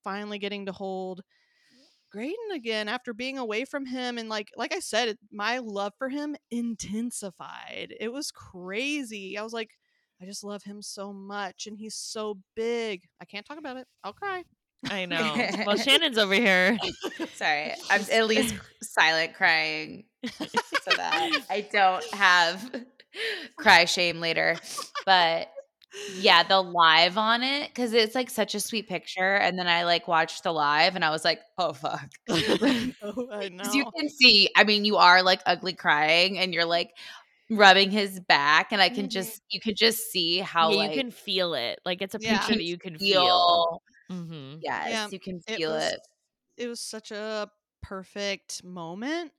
[SPEAKER 3] Finally getting to hold Graydon again after being away from him, and like like I said, my love for him intensified. It was crazy. I was like. I just love him so much and he's so big. I can't talk about it. I'll cry.
[SPEAKER 2] I (laughs) know. Well, (laughs) Shannon's over here. (laughs)
[SPEAKER 1] Sorry, I'm at least silent crying so that I don't have cry shame later. But yeah, the live on it because it's like such a sweet picture, and then I like watched the live, and I was like, oh fuck.
[SPEAKER 3] oh, (laughs) I know. (laughs)
[SPEAKER 1] 'Cause you can see, I mean, you are like ugly crying, and you're like rubbing his back, and I can
[SPEAKER 3] Mhm.
[SPEAKER 1] just you can just see how
[SPEAKER 2] yeah,
[SPEAKER 1] like
[SPEAKER 2] you can feel it. Like it's a
[SPEAKER 3] Yeah.
[SPEAKER 2] picture that you can feel.
[SPEAKER 1] feel.
[SPEAKER 2] Mm-hmm.
[SPEAKER 1] Yes,
[SPEAKER 3] Yeah,
[SPEAKER 1] you can
[SPEAKER 3] it
[SPEAKER 1] feel
[SPEAKER 3] was
[SPEAKER 1] it.
[SPEAKER 3] it was such a perfect moment.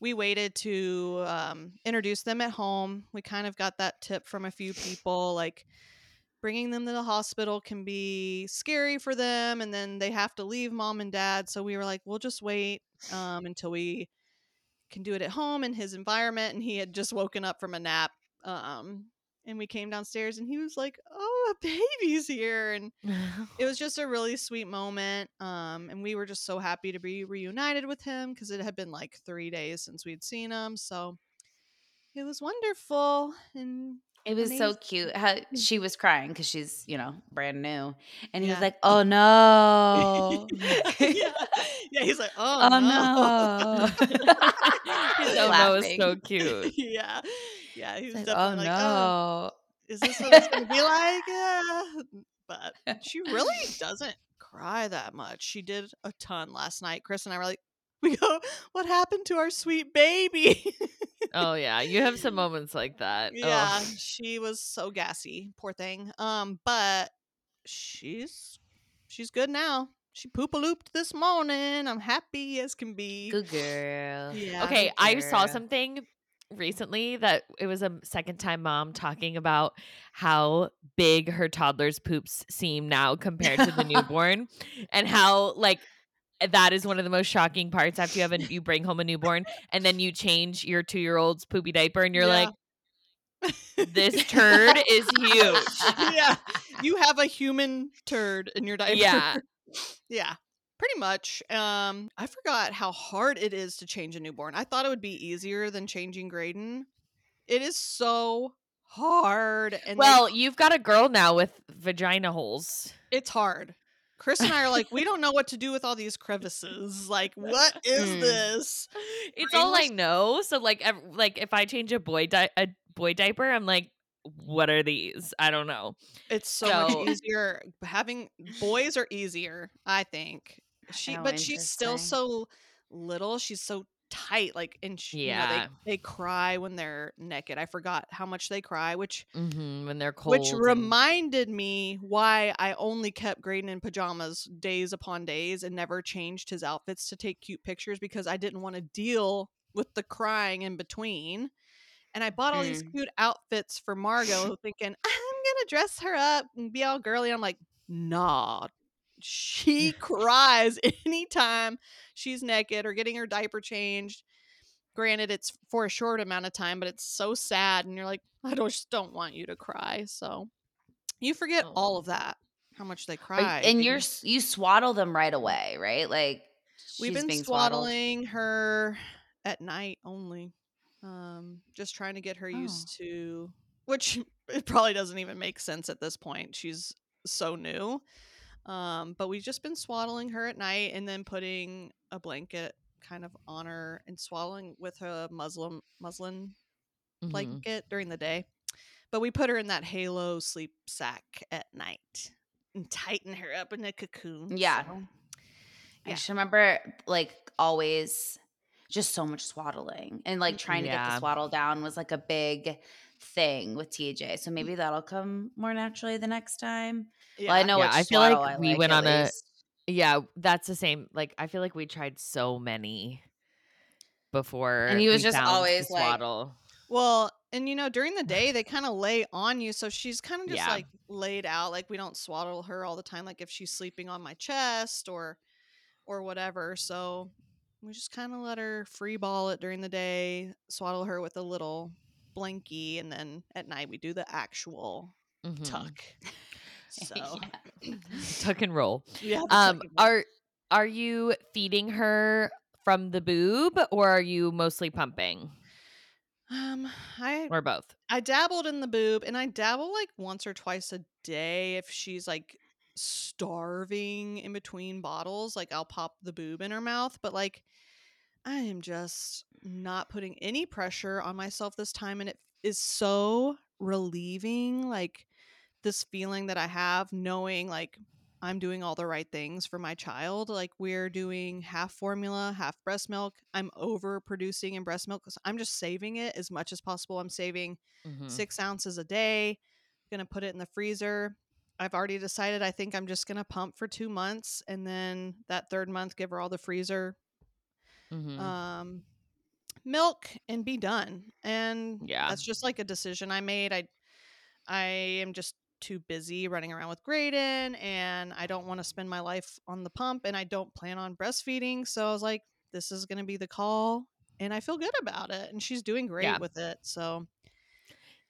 [SPEAKER 3] We waited to um, introduce them at home. We kind of got that tip from a few people, like bringing them to the hospital can be scary for them, and then they have to leave mom and dad. So we were like, we'll just wait um, until we can do it at home in his environment. And he had just woken up from a nap. Um, and we came downstairs, and he was like, "Oh, a (laughs) baby's here!" And (laughs) it was just a really sweet moment um and we were just so happy to be reunited with him because it had been like three days since we'd seen him so it was wonderful and
[SPEAKER 1] It was so cute. How mm. she was crying because she's, you know, brand new. And he was like, oh no. (laughs) (laughs)
[SPEAKER 3] yeah. yeah he's like oh,
[SPEAKER 1] Oh,
[SPEAKER 3] no, (laughs)
[SPEAKER 2] His oh no is so cute.
[SPEAKER 3] yeah yeah he was
[SPEAKER 1] like, oh
[SPEAKER 3] definitely like oh
[SPEAKER 1] no.
[SPEAKER 3] is this what it's gonna be like yeah mm, but she really doesn't cry that much she did a ton last night chris and i were like (laughs) we go what happened to our sweet baby
[SPEAKER 2] Oh yeah, you have some moments like that. Oh.
[SPEAKER 3] yeah she was so gassy poor thing um but she's she's good now she poop a looped this morning i'm happy as can be
[SPEAKER 1] Good girl.
[SPEAKER 3] yeah
[SPEAKER 2] Okay,
[SPEAKER 1] good
[SPEAKER 2] I saw something recently that it was a second time mom talking about how big her toddler's poops seem now compared to the (laughs) newborn and how like that is one of the most shocking parts after you have a you bring home a newborn and then you change your 2-year-old's poopy diaper and you're
[SPEAKER 3] Yeah.
[SPEAKER 2] like this turd is huge. (laughs)
[SPEAKER 3] yeah you have a human turd in your diaper
[SPEAKER 2] Yeah. (laughs)
[SPEAKER 3] yeah pretty much um i forgot how hard it is to change a newborn i thought it would be easier than changing graydon it is so hard and they-
[SPEAKER 2] Well, you've got a girl now with vagina holes.
[SPEAKER 3] it's hard chris and i are like (laughs) we don't know what to do with all these crevices like what is
[SPEAKER 1] Mm.
[SPEAKER 3] this
[SPEAKER 2] It's all I know. So like ev- like if I change a boy di- a boy diaper, I'm like, what are these? I don't know.
[SPEAKER 3] it's so,
[SPEAKER 2] So-
[SPEAKER 3] much easier having boys are easier i think she
[SPEAKER 1] Oh,
[SPEAKER 3] but she's still so little she's so tight like and she, you know,
[SPEAKER 2] Yeah.
[SPEAKER 3] they, they cry when they're naked i forgot how much they cry which
[SPEAKER 2] Mm-hmm, when they're cold.
[SPEAKER 3] which
[SPEAKER 2] and-
[SPEAKER 3] reminded me why i only kept graydon in pajamas days upon days and never changed his outfits to take cute pictures because i didn't want to deal with the crying in between and i bought all these
[SPEAKER 1] Mm.
[SPEAKER 3] cute outfits for margot (laughs) thinking i'm gonna dress her up and be all girly i'm like nah she (laughs) cries anytime she's naked or getting her diaper changed granted it's for a short amount of time but it's so sad and you're like i don't, just don't want you to cry so you forget all of that how much they cry
[SPEAKER 1] and you're you swaddle them right away, right? Like
[SPEAKER 3] we've been
[SPEAKER 1] being swaddled.
[SPEAKER 3] swaddling her at night only um just trying to get her
[SPEAKER 1] Oh.
[SPEAKER 3] used to which (laughs) it probably doesn't even make sense at this point she's so new um but we've just been swaddling her at night and then putting a blanket kind of on her and swaddling with a muslin muslin
[SPEAKER 2] Mhm.
[SPEAKER 3] blanket during the day but we put her in that halo sleep sack at night and tighten her up in a cocoon
[SPEAKER 1] Yeah.
[SPEAKER 3] so-
[SPEAKER 1] I
[SPEAKER 3] Yeah.
[SPEAKER 1] just remember like always just so much swaddling and like trying to get the swaddle down was like a big thing with TJ. So mm. maybe that'll come more naturally the next time. Well, I know
[SPEAKER 2] Yeah,
[SPEAKER 1] which
[SPEAKER 2] I feel like
[SPEAKER 1] I
[SPEAKER 2] we
[SPEAKER 1] like
[SPEAKER 2] went
[SPEAKER 1] at
[SPEAKER 2] on a- Yeah, that's the same. Like I feel like we tried so many before.
[SPEAKER 1] And he was just
[SPEAKER 2] found the
[SPEAKER 1] always, like-
[SPEAKER 2] swaddle.
[SPEAKER 3] Well, and you know, during the day they kind of lay on you, so she's kind of just
[SPEAKER 2] Yeah.
[SPEAKER 3] like laid out. Like we don't swaddle her all the time, like if she's sleeping on my chest or or whatever. So we just kind of let her free ball it during the day, swaddle her with a little blankie, and then at night we do the actual
[SPEAKER 2] Mhm.
[SPEAKER 3] tuck. (laughs) So (laughs) (laughs)
[SPEAKER 2] tuck and roll.
[SPEAKER 3] yeah,
[SPEAKER 2] Um,
[SPEAKER 3] roll.
[SPEAKER 2] are are you feeding her from the boob or are you mostly pumping
[SPEAKER 3] um, I
[SPEAKER 2] or both?
[SPEAKER 3] I dabbled in the boob and I dabble like once or twice a day if she's like starving in between bottles. Like I'll pop the boob in her mouth, but like I am just not putting any pressure on myself this time and it is so relieving like this feeling that I have knowing like I'm doing all the right things for my child. Like we're doing half formula, half breast milk. I'm over producing in breast milk because I'm just saving it as much as possible. I'm saving
[SPEAKER 2] Mhm.
[SPEAKER 3] six ounces a day. I'm Gonna put it in the freezer. I've already decided I think I'm just gonna pump for two months and then that third month give her all the freezer
[SPEAKER 2] Mhm.
[SPEAKER 3] um milk and be done. And
[SPEAKER 2] Yeah.
[SPEAKER 3] that's just like a decision I made. I I am just too busy running around with Graydon and I don't want to spend my life on the pump and I don't plan on breastfeeding. So I was like, this is gonna be the call. And I feel good about it. And she's doing great
[SPEAKER 2] Yeah.
[SPEAKER 3] with it. So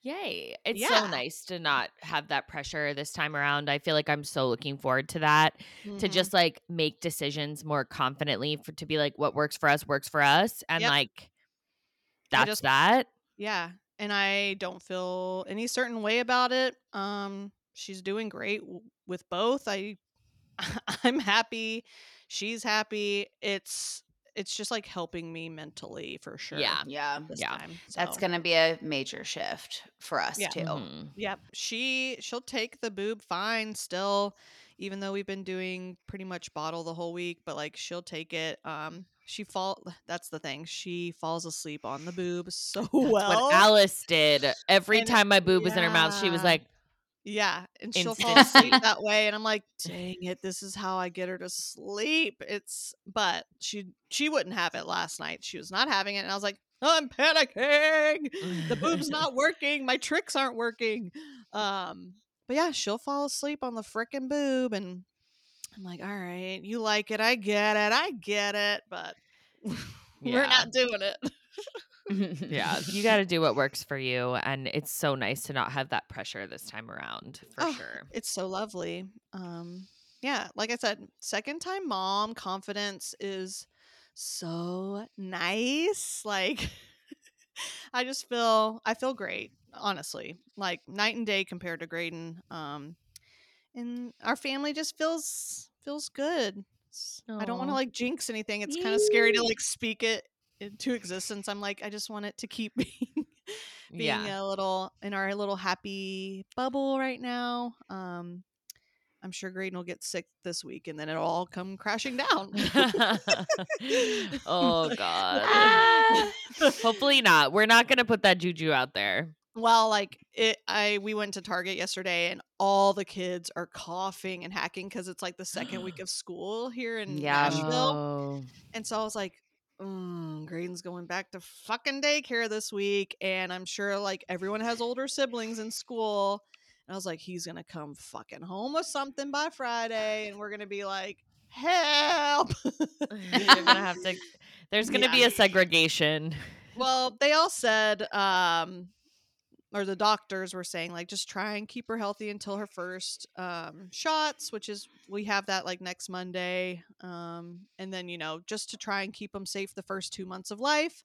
[SPEAKER 2] Yay. It's
[SPEAKER 3] Yeah.
[SPEAKER 2] so nice to not have that pressure this time around. I feel like I'm so looking forward to that. To
[SPEAKER 3] mhm.
[SPEAKER 2] just like make decisions more confidently for to be like what works for us works for us and
[SPEAKER 3] Yep.
[SPEAKER 2] like that's
[SPEAKER 3] just-
[SPEAKER 2] that.
[SPEAKER 3] Yeah, and I don't feel any certain way about it. Um, she's doing great w- with both. I, (laughs) I'm happy. She's happy. It's it's just like helping me mentally for sure.
[SPEAKER 2] Yeah.
[SPEAKER 1] Yeah.
[SPEAKER 3] this
[SPEAKER 2] Yeah.
[SPEAKER 3] time.
[SPEAKER 1] That's going to be a major shift for us
[SPEAKER 3] Yeah.
[SPEAKER 1] too.
[SPEAKER 2] Mhm.
[SPEAKER 3] Yep, she she'll take the boob fine still, even though we've been doing pretty much bottle the whole week. But like she'll take it. Um, she fall. (sighs) That's the thing. She falls asleep on the boob so (laughs)
[SPEAKER 2] That's
[SPEAKER 3] well.
[SPEAKER 2] what Alice did. Every
[SPEAKER 3] And-
[SPEAKER 2] time my boob was in her mouth, she was like,
[SPEAKER 3] Yeah, and she'll fall asleep (laughs) that way, and I'm like, dang it, this is how I get her to sleep. It's, but she she wouldn't have it last night. She was not having it, and I was like, oh, I'm panicking. The boob's (laughs) not working. My tricks aren't working. Um, but yeah, she'll fall asleep on the frickin' boob, and I'm like, all right, you like it, I get it, I get it, but (laughs) we're not doing it.
[SPEAKER 2] Yeah, (laughs) you got to do what works for you. And it's so nice to not have that pressure this time around for
[SPEAKER 3] Oh,
[SPEAKER 2] sure.
[SPEAKER 3] It's so lovely. Um, yeah, like I said, second time mom confidence is so nice. Like (laughs) I just feel I feel great, honestly. Like night and day compared to Graydon. Um and our family just feels feels good. I don't want to like jinx anything. It's kind of scary to like speak it into existence. I'm like I just want it to keep (laughs) being being
[SPEAKER 2] yeah.
[SPEAKER 3] a little in our little happy bubble right now. Um, I'm sure Graydon will get sick this week, and then it'll all come crashing down. (laughs)
[SPEAKER 2] oh, God.
[SPEAKER 1] Ah. (laughs)
[SPEAKER 2] Hopefully not. We're not going to put that juju out there.
[SPEAKER 3] well, like it, I we went to Target yesterday, and all the kids are coughing and hacking because it's like the second week (gasps) of school here in
[SPEAKER 1] Yeah.
[SPEAKER 3] Nashville, and so I was like. Mm, Graydon's going back to fucking daycare this week, and I'm sure like everyone has older siblings in school. And I was like, he's gonna come fucking home with something by Friday, and we're gonna be like, help. (laughs)
[SPEAKER 2] You're going to have to. There's (laughs) going to be a segregation. (laughs)
[SPEAKER 3] well, they all said, um, or the doctors were saying, like, just try and keep her healthy until her first um, shots, which is we have that like next Monday, um, and then you know just to try and keep them safe the first two months of life.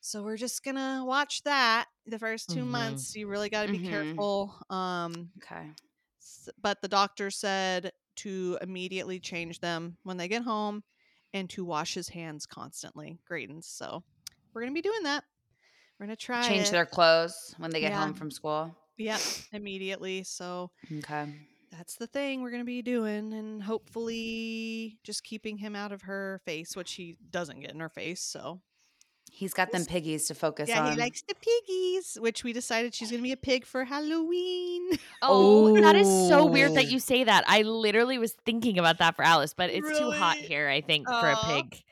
[SPEAKER 3] So we're just gonna watch that the first 2
[SPEAKER 2] Mhm.
[SPEAKER 3] months. You really got to be
[SPEAKER 1] Mhm.
[SPEAKER 3] careful. Um,
[SPEAKER 1] Okay.
[SPEAKER 3] but the doctor said to immediately change them when they get home and to wash his hands constantly. Graydon's. So we're gonna be doing that. We're gonna try
[SPEAKER 1] Change
[SPEAKER 3] it.
[SPEAKER 1] their clothes when they get
[SPEAKER 3] Yeah.
[SPEAKER 1] home from school.
[SPEAKER 3] Yep, immediately. So
[SPEAKER 1] Okay.
[SPEAKER 3] that's the thing we're gonna be doing, and hopefully just keeping him out of her face, which he doesn't get in her face. So
[SPEAKER 1] He's got them piggies to focus
[SPEAKER 3] yeah,
[SPEAKER 1] on.
[SPEAKER 3] he likes the piggies, which we decided she's gonna be a pig for Halloween. (laughs)
[SPEAKER 2] Oh, that is so weird that
[SPEAKER 1] Oh.
[SPEAKER 2] you say that. I literally was thinking about that for Alice, but it's too hot here, I think, for a pig.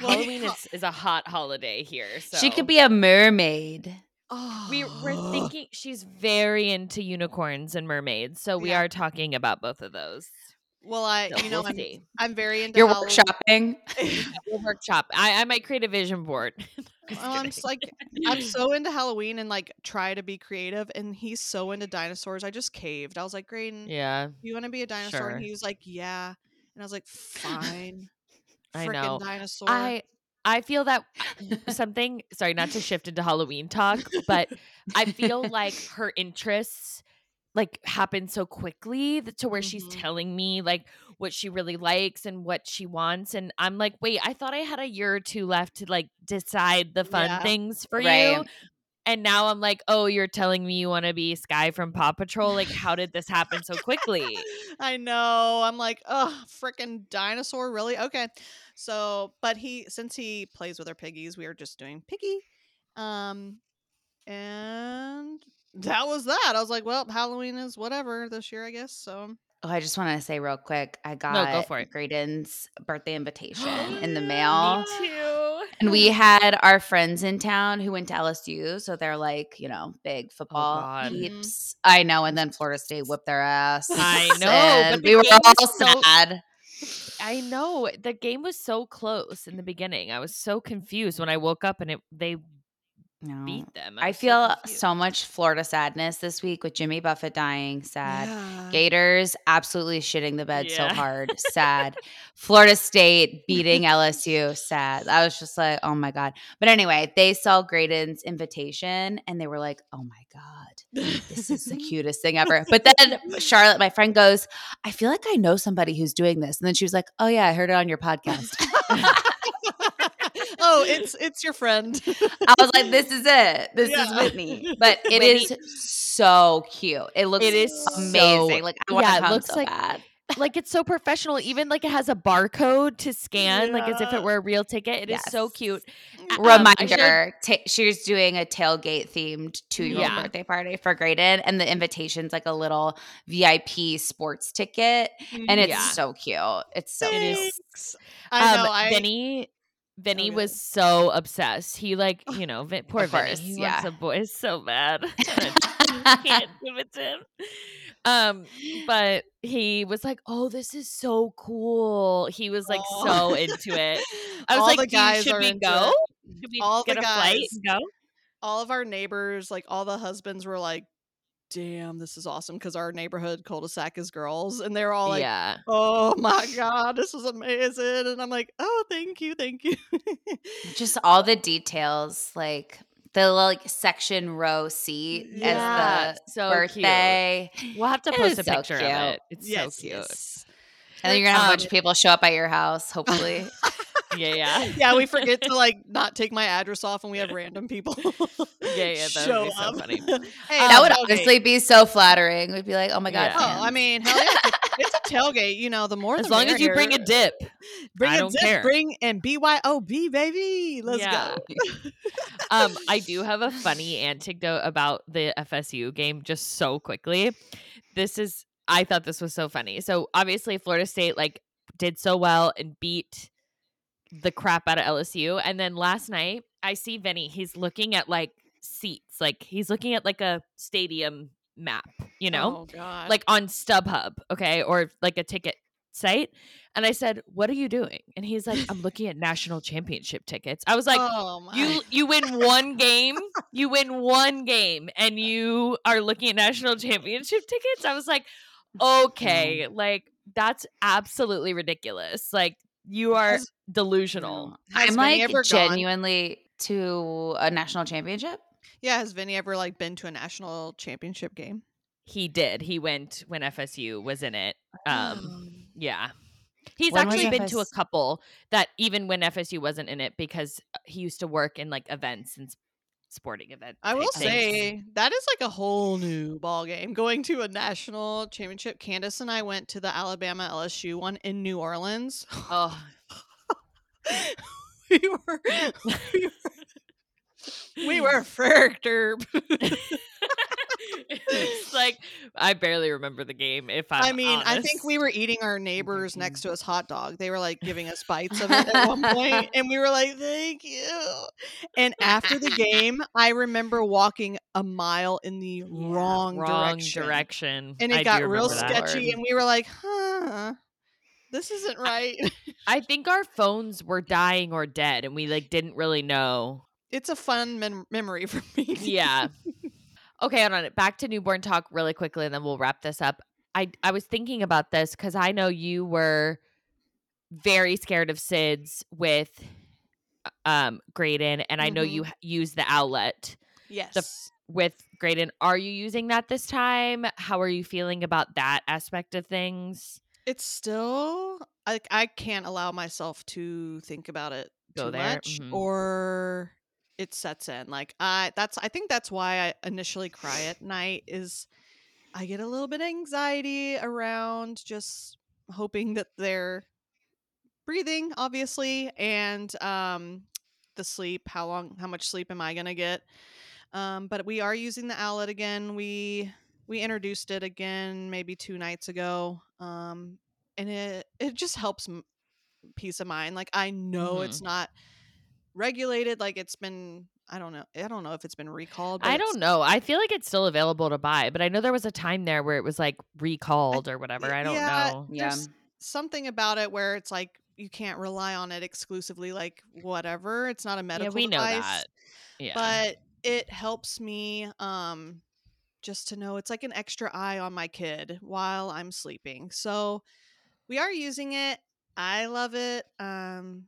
[SPEAKER 3] Well,
[SPEAKER 2] Halloween is, is a hot holiday here. So
[SPEAKER 1] She could be a mermaid.
[SPEAKER 3] Oh,
[SPEAKER 2] We, we're thinking she's very into unicorns and mermaids, so we
[SPEAKER 3] Yeah.
[SPEAKER 2] are talking about both of those.
[SPEAKER 3] Well, I
[SPEAKER 2] So
[SPEAKER 3] you know
[SPEAKER 2] we'll
[SPEAKER 3] I'm,
[SPEAKER 2] see.
[SPEAKER 3] I'm very into
[SPEAKER 1] You're
[SPEAKER 3] Halloween.
[SPEAKER 1] workshopping. (laughs)
[SPEAKER 2] We'll workshop. I, I might create a vision board. (laughs) Just
[SPEAKER 3] Well, I'm
[SPEAKER 2] kidding.
[SPEAKER 3] s- like I'm so into Halloween and like try to be creative, and he's so into dinosaurs. I just caved. I was like, Graydon,
[SPEAKER 2] yeah,
[SPEAKER 3] you want to be a dinosaur?
[SPEAKER 2] Sure.
[SPEAKER 3] And he was like, Yeah. And I was like, Fine.
[SPEAKER 2] I know.
[SPEAKER 3] dinosaur.
[SPEAKER 2] I I feel that (laughs) something. Sorry, not to shift into Halloween talk, but I feel like (laughs) her interests like happen so quickly that, to where she's
[SPEAKER 3] Mhm.
[SPEAKER 2] telling me like what she really likes and what she wants and I'm like, "Wait, I thought I had a year or two left to like decide the fun
[SPEAKER 3] Yeah.
[SPEAKER 2] things for
[SPEAKER 1] Right.
[SPEAKER 2] you." And now I'm like, "Oh, you're telling me you want to be Skye from Paw Patrol? Like how did this happen so quickly?" (laughs)
[SPEAKER 3] I know. I'm like, oh, freaking dinosaur, really? Okay. So, but he, since he plays with our piggies, we are just doing piggy. Um, and (laughs) that was that. I was like, well, Halloween is whatever this year, I guess. So,
[SPEAKER 1] Oh, I just want to say real quick, I got
[SPEAKER 2] go for it.
[SPEAKER 1] Graydon's birthday invitation in the mail. (gasps)
[SPEAKER 3] Me
[SPEAKER 1] mail.
[SPEAKER 2] too.
[SPEAKER 1] And we (laughs) had our friends in town who went to LSU, so they're like, you know, big oh, football
[SPEAKER 2] God.
[SPEAKER 1] peeps. Mm-hmm. I know, and then Florida State whipped their ass.
[SPEAKER 2] I know,
[SPEAKER 1] and
[SPEAKER 2] but
[SPEAKER 1] we were all
[SPEAKER 2] so-
[SPEAKER 1] sad.
[SPEAKER 2] I know the game was so close in the beginning. I was so confused when I woke up and it they
[SPEAKER 1] No.
[SPEAKER 2] beat them.
[SPEAKER 1] I
[SPEAKER 2] so
[SPEAKER 1] feel
[SPEAKER 2] confused.
[SPEAKER 1] so much Florida sadness this week with Jimmy Buffett dying. Sad.
[SPEAKER 3] yeah.
[SPEAKER 1] Gators absolutely shitting the bed so hard. Sad. (laughs) Florida State beating LSU. Sad. I was just like, oh my God. But anyway, they saw Graydon's invitation and they were like, oh my God, this is the (laughs) cutest thing ever. But then Charlotte, my friend, goes, I feel like I know somebody who's doing this. And then she was like, oh yeah, I heard it on your podcast. (laughs)
[SPEAKER 3] oh, (laughs) it's it's your friend.
[SPEAKER 1] I was like, this is it. (laughs) This is Whitney. (laughs) But it
[SPEAKER 2] Whitney-
[SPEAKER 1] is so cute. It looks
[SPEAKER 2] It is
[SPEAKER 1] amazing.
[SPEAKER 2] so-
[SPEAKER 1] like I want
[SPEAKER 2] yeah,
[SPEAKER 1] to
[SPEAKER 2] it looks
[SPEAKER 1] so
[SPEAKER 2] like-
[SPEAKER 1] bad.
[SPEAKER 2] like it's so professional. Even like it has a barcode to scan, like as if it were a real ticket. It is so
[SPEAKER 1] Yes.
[SPEAKER 2] cute. Um,
[SPEAKER 1] Reminder:
[SPEAKER 2] should-
[SPEAKER 1] ta- she's doing a tailgate themed two year old
[SPEAKER 2] Yeah.
[SPEAKER 1] birthday party for Graydon, and the invitation's like a little VIP sports ticket, and it's
[SPEAKER 2] Yeah.
[SPEAKER 1] so cute. It's so
[SPEAKER 2] It is-
[SPEAKER 1] cute.
[SPEAKER 3] Thanks. I know.
[SPEAKER 2] um,
[SPEAKER 3] I
[SPEAKER 2] Vinny. Vinny was so obsessed. He like, you know, Vin, poor
[SPEAKER 1] Of
[SPEAKER 2] Vinny.
[SPEAKER 1] course,
[SPEAKER 2] He
[SPEAKER 1] yeah.
[SPEAKER 2] wants a boy so bad. (laughs) (laughs) Can't give it to him. Um, but he was like, "Oh, this is so cool." He was like
[SPEAKER 3] Aw.
[SPEAKER 2] so (laughs) into it. I was
[SPEAKER 3] All
[SPEAKER 2] like,
[SPEAKER 3] guys
[SPEAKER 2] should we go?
[SPEAKER 3] it.
[SPEAKER 2] Should we
[SPEAKER 3] All
[SPEAKER 2] get
[SPEAKER 3] the
[SPEAKER 2] a flight
[SPEAKER 3] guys-
[SPEAKER 2] and go?"
[SPEAKER 3] all of our neighbors, like all the husbands, were like, "Damn, this is awesome!" Because our neighborhood cul-de-sac is girls, and they're all like,
[SPEAKER 2] yeah.
[SPEAKER 3] "Oh my god, this is amazing!" And I'm like, "Oh, thank you, thank you."
[SPEAKER 1] Just all the details, like the like section row seat
[SPEAKER 2] Yeah,
[SPEAKER 1] as the
[SPEAKER 2] so cute.
[SPEAKER 1] birthday,
[SPEAKER 2] We'll have to
[SPEAKER 1] It
[SPEAKER 2] post a
[SPEAKER 1] so
[SPEAKER 2] picture
[SPEAKER 1] cute.
[SPEAKER 2] of it. It's
[SPEAKER 3] yes,
[SPEAKER 2] so cute.
[SPEAKER 3] yes.
[SPEAKER 1] and then you're gonna have a bunch
[SPEAKER 2] Um,
[SPEAKER 1] of people show up at your house. Hopefully, (laughs)
[SPEAKER 2] Yeah, yeah. (laughs)
[SPEAKER 3] yeah, we forget to like not take my address off, and we have random people. (laughs)
[SPEAKER 2] Yeah, yeah, (laughs) that would be so
[SPEAKER 3] up.
[SPEAKER 2] funny.
[SPEAKER 3] hey,
[SPEAKER 1] that would
[SPEAKER 3] tailgate.
[SPEAKER 1] honestly be so flattering. We'd be like, oh my god,
[SPEAKER 2] Yeah.
[SPEAKER 3] Oh, I mean, hell yeah, it's a tailgate. You know, the more
[SPEAKER 2] As
[SPEAKER 3] the
[SPEAKER 2] long as you bring a dip.
[SPEAKER 3] bring
[SPEAKER 2] I
[SPEAKER 3] a
[SPEAKER 2] don't
[SPEAKER 3] dip,
[SPEAKER 2] care.
[SPEAKER 3] bring and BYOB, baby. Let's
[SPEAKER 2] Yeah.
[SPEAKER 3] go.
[SPEAKER 2] um, I do have a funny anecdote about the FSU game just so quickly. This is I thought this was so funny. So obviously Florida State like did so well and beat the crap out of LSU. And then last night I see Vinny, he's looking at like seats, like he's looking at like a stadium map, you know?
[SPEAKER 3] oh god,
[SPEAKER 2] like on StubHub, okay, or like a ticket site. And I said, "What are you doing?" And he's like, "I'm looking at national championship tickets." I was like,
[SPEAKER 3] oh.
[SPEAKER 2] "You (laughs) you win one game, you win one game, and you are looking at national championship tickets." I was like, mm-hmm. "Okay, like that's absolutely ridiculous. Like you are
[SPEAKER 3] Has-
[SPEAKER 2] delusional."
[SPEAKER 3] Has
[SPEAKER 1] I'm
[SPEAKER 3] Vinny
[SPEAKER 1] like
[SPEAKER 3] ever gone-
[SPEAKER 1] genuinely to a national championship.
[SPEAKER 3] yeah, has Vinny ever like been to a national championship game?
[SPEAKER 2] He did. He went when FSU was in it. Um, Yeah. He's
[SPEAKER 1] When
[SPEAKER 2] actually been to a couple that even when FSU wasn't in it because uh, he used to work in like events and s- sporting event.
[SPEAKER 3] I will say that is like a whole new ball game. Going to a national championship. Candace and I went to the Alabama LSU one in New Orleans.
[SPEAKER 2] oh, (laughs)
[SPEAKER 3] we were we were, we were (laughs) perturbed. (laughs)
[SPEAKER 2] it's like I barely remember the game. If I'm
[SPEAKER 3] I mean, I think we were eating our neighbors next mm-hmm. to us hot dog. They were like giving us bites of it at one point, (laughs) and we were like, "Thank you." And after the game, I remember walking a mile in the
[SPEAKER 2] Yeah,
[SPEAKER 3] wrong,
[SPEAKER 2] wrong
[SPEAKER 3] direction,
[SPEAKER 2] direction,
[SPEAKER 3] and it
[SPEAKER 2] do
[SPEAKER 3] got real
[SPEAKER 2] remember that.
[SPEAKER 3] sketchy. And we were like, "Huh." This isn't right.
[SPEAKER 2] I think our phones were dying or dead, and we like didn't really know.
[SPEAKER 3] It's a fun mem- memory (laughs) for me.
[SPEAKER 2] yeah. Okay, hold on. Back to newborn talk really quickly, and then we'll wrap this up. I I was thinking about this because I know you were very scared of SIDS with um Graydon, and I know you use the Owlet
[SPEAKER 3] Yes.
[SPEAKER 2] with Graydon. Are you using that this time? How are you feeling about that aspect of things?
[SPEAKER 3] It's still like I can't allow myself to think about it
[SPEAKER 2] Go
[SPEAKER 3] too
[SPEAKER 2] there,
[SPEAKER 3] much
[SPEAKER 2] mhm.
[SPEAKER 3] or it sets in. Like I that's I think that's why I initially cry at night is I get a little bit of anxiety around just hoping that they're breathing obviously and um the sleep how long how much sleep am I going to get um but we are using the owlet again we we introduced it again maybe two nights ago um and it it just helps m- peace of mind like I know
[SPEAKER 2] Mhm.
[SPEAKER 3] it's not regulated like it's been I don't know I don't know if it's been recalled but
[SPEAKER 2] I don't know. I feel like it's still available to buy, but I know there was a time there where it was like recalled or whatever. I don't
[SPEAKER 3] yeah,
[SPEAKER 2] know.
[SPEAKER 1] Yeah.
[SPEAKER 3] something about it where it's like you can't rely on it exclusively like whatever it's not a
[SPEAKER 2] Yeah,
[SPEAKER 3] medical
[SPEAKER 2] we know
[SPEAKER 3] device
[SPEAKER 2] that. Yeah.
[SPEAKER 3] but it helps me um just to know it's like an extra eye on my kid while I'm sleeping. So we are using it. I love it. Um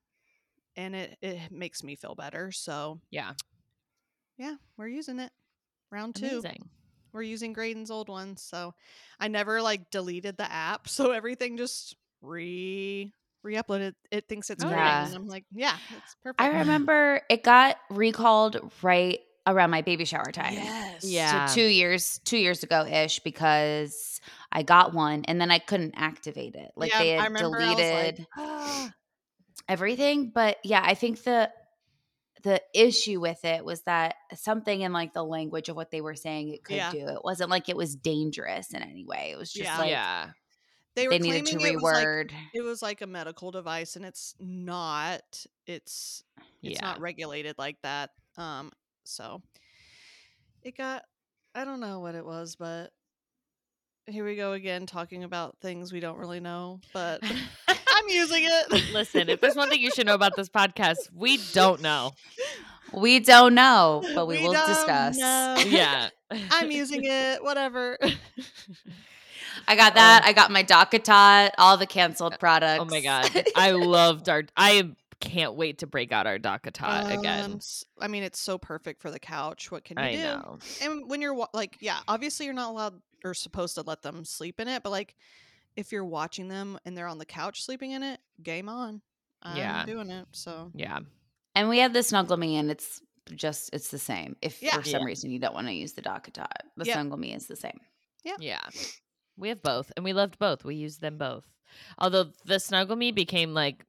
[SPEAKER 3] and it it makes me feel better. So
[SPEAKER 2] yeah.
[SPEAKER 3] yeah, we're using it. Round 2.
[SPEAKER 2] Amazing.
[SPEAKER 3] We're using Graydon's old one. So I never like deleted the app, (laughs) so everything just re re-uploaded. It thinks it's
[SPEAKER 2] Oh,
[SPEAKER 3] great.
[SPEAKER 1] nice.
[SPEAKER 3] And I'm like, yeah, it's perfect.
[SPEAKER 1] I (laughs) remember it got recalled right around my baby shower time.
[SPEAKER 3] Yes.
[SPEAKER 2] Yeah.
[SPEAKER 1] So two years, two years ago ish, because I got one and then I couldn't activate it. Like
[SPEAKER 3] Yeah,
[SPEAKER 1] they
[SPEAKER 3] I
[SPEAKER 1] had
[SPEAKER 3] remember I was like,
[SPEAKER 1] deleted
[SPEAKER 3] "Ah."
[SPEAKER 1] Everything. But yeah, I think the the issue with it was that something in like the language of what they were saying it could
[SPEAKER 3] Yeah.
[SPEAKER 1] do. It wasn't like it was dangerous in any way. It was just
[SPEAKER 3] Yeah.
[SPEAKER 1] like
[SPEAKER 2] yeah.
[SPEAKER 3] they were
[SPEAKER 1] they needed to
[SPEAKER 3] claiming it was like
[SPEAKER 1] reword.
[SPEAKER 3] it was like a medical device and it's not it's it's
[SPEAKER 2] Yeah.
[SPEAKER 3] not regulated like that um so it got i don't know what it was but here we go again talking about things we don't really know but (laughs) (laughs) i'm using it
[SPEAKER 2] Listen, if there's one thing you should know about this podcast, we don't know.
[SPEAKER 1] we don't know, but we,
[SPEAKER 3] We
[SPEAKER 1] will discuss.
[SPEAKER 3] know. (laughs)
[SPEAKER 2] Yeah.
[SPEAKER 3] i'm using it whatever (laughs)
[SPEAKER 1] I got that. I got my DockATot, all the canceled products.
[SPEAKER 2] Oh my god. (laughs) I loved our I can't wait to break out our DockATot
[SPEAKER 3] Um,
[SPEAKER 2] again.
[SPEAKER 3] I mean it's so perfect for the couch what can you
[SPEAKER 2] I
[SPEAKER 3] do
[SPEAKER 2] know.
[SPEAKER 3] and when you're like yeah obviously you're not allowed or supposed to let them sleep in it but like if you're watching them and they're on the couch sleeping in it game on i'm
[SPEAKER 2] Yeah.
[SPEAKER 3] doing it so
[SPEAKER 2] Yeah.
[SPEAKER 1] And we have the Snuggle Me, and it's just it's the same. If
[SPEAKER 3] Yeah.
[SPEAKER 1] for some
[SPEAKER 2] Yeah.
[SPEAKER 1] reason you don't want to use the DockATot, the
[SPEAKER 3] Yep.
[SPEAKER 1] Snuggle Me is the same.
[SPEAKER 2] Yeah. Yeah. We have both and we loved both. We used them both. Although the Snuggle Me became like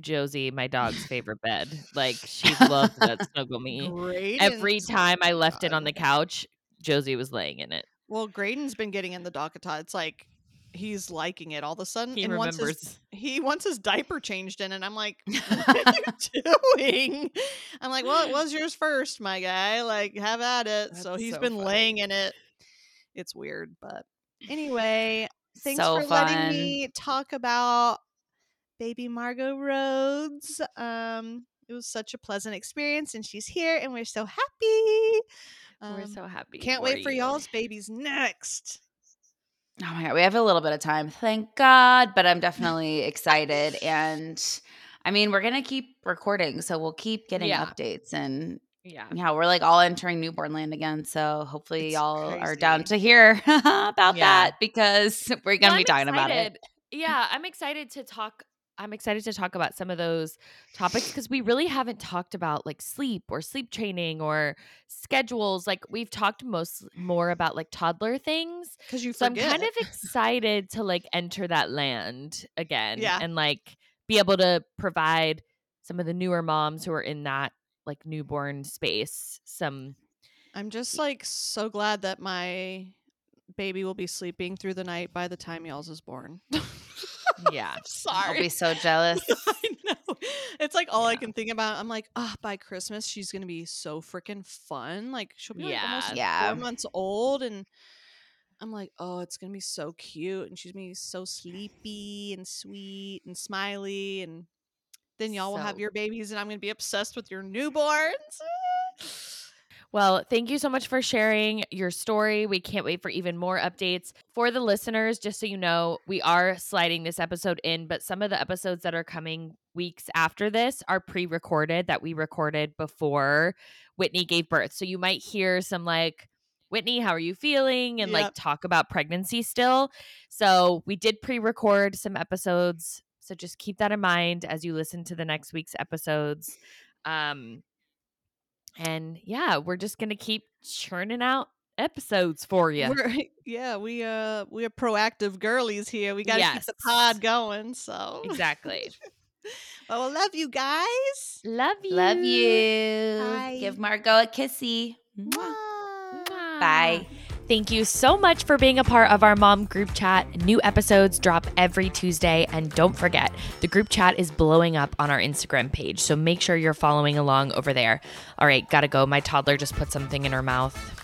[SPEAKER 2] Josie, my dog's favorite bed. Like she loved that (laughs) Snuggle Me.
[SPEAKER 3] Graydon's,
[SPEAKER 2] Every time I left it on the couch, Josie was laying in it.
[SPEAKER 3] well graydon's been getting in the DockATot. it's like he's liking it all of a sudden
[SPEAKER 2] He
[SPEAKER 3] and wants his, (laughs) he wants his diaper changed in and i'm like (laughs) what are you (laughs) doing i'm like well it was yours first my guy like have at it so
[SPEAKER 2] That's
[SPEAKER 3] he's
[SPEAKER 2] so
[SPEAKER 3] been
[SPEAKER 2] funny.
[SPEAKER 3] laying in it it's weird but anyway thanks
[SPEAKER 1] so
[SPEAKER 3] for
[SPEAKER 1] fun.
[SPEAKER 3] letting me talk about baby margot rhodes um it was such a pleasant experience and she's here and we're so happy
[SPEAKER 2] We're
[SPEAKER 3] Um,
[SPEAKER 2] so happy.
[SPEAKER 3] can't wait for
[SPEAKER 2] you.
[SPEAKER 3] y'all's babies next
[SPEAKER 1] Oh my god, we have a little bit of time, thank God. But I'm definitely excited, (laughs) and I mean, we're gonna keep recording, so we'll keep getting
[SPEAKER 2] Yeah.
[SPEAKER 1] updates. And
[SPEAKER 2] Yeah.
[SPEAKER 1] yeah, we're like all entering newborn land again, so hopefully
[SPEAKER 3] It's
[SPEAKER 1] y'all are down to hear (laughs) about
[SPEAKER 2] Yeah.
[SPEAKER 1] that because (laughs) we're gonna
[SPEAKER 2] Well,
[SPEAKER 1] be
[SPEAKER 2] I'm
[SPEAKER 1] talking about it.
[SPEAKER 2] Yeah, I'm excited to talk. I'm excited to talk about some of those topics because we really haven't talked about like sleep or sleep training or schedules. Like we've talked most more about like toddler things.
[SPEAKER 3] because you
[SPEAKER 2] So
[SPEAKER 3] forget
[SPEAKER 2] I'm kind of excited to like enter that land again
[SPEAKER 3] Yeah.
[SPEAKER 2] and like be able to provide some of the newer moms who are in that like newborn space some
[SPEAKER 3] I'm just like so glad that my baby will be sleeping through the night by the time y'all's is born. (laughs)
[SPEAKER 2] yeah. (laughs)
[SPEAKER 3] I'm sorry.
[SPEAKER 1] I'll be so (laughs) jealous.
[SPEAKER 3] I know. It's like all I can think about. I'm like, ah, by Christmas she's gonna be so freaking fun. Like she'll be like almost
[SPEAKER 1] Yeah.
[SPEAKER 3] four months old, and I'm like, oh, it's gonna be so cute, and she's gonna be so sleepy and sweet and smiley, and then y'all will have your babies, and I'm gonna be obsessed with your newborns.
[SPEAKER 2] Well, thank you so much for sharing your story. We can't wait for even more updates. For the listeners, just so you know, we are sliding this episode in, but some of the episodes that are coming weeks after this are pre recorded that we recorded before Whitney gave birth. So you might hear some like Whitney, how are you feeling? And like talk about pregnancy still. So we did pre record some episodes. So just keep that in mind as you listen to the next week's episodes. Um, and yeah, we're just going to keep churning out episodes for you.
[SPEAKER 3] We're, (laughs) yeah, we uh we're proactive girlies here. We gotta keep the pod going. So
[SPEAKER 2] Exactly. (laughs)
[SPEAKER 3] well, I love you guys.
[SPEAKER 2] Love you.
[SPEAKER 1] Love you.
[SPEAKER 3] Bye.
[SPEAKER 1] Give Margot a kissy. Mwah.
[SPEAKER 2] Mwah.
[SPEAKER 1] Bye.
[SPEAKER 2] Thank you so much for being a part of our mom group chat. New episodes drop every Tuesday. And don't forget, the group chat is blowing up on our Instagram page. So make sure you're following along over there. All right, gotta go. My toddler just put something in her mouth.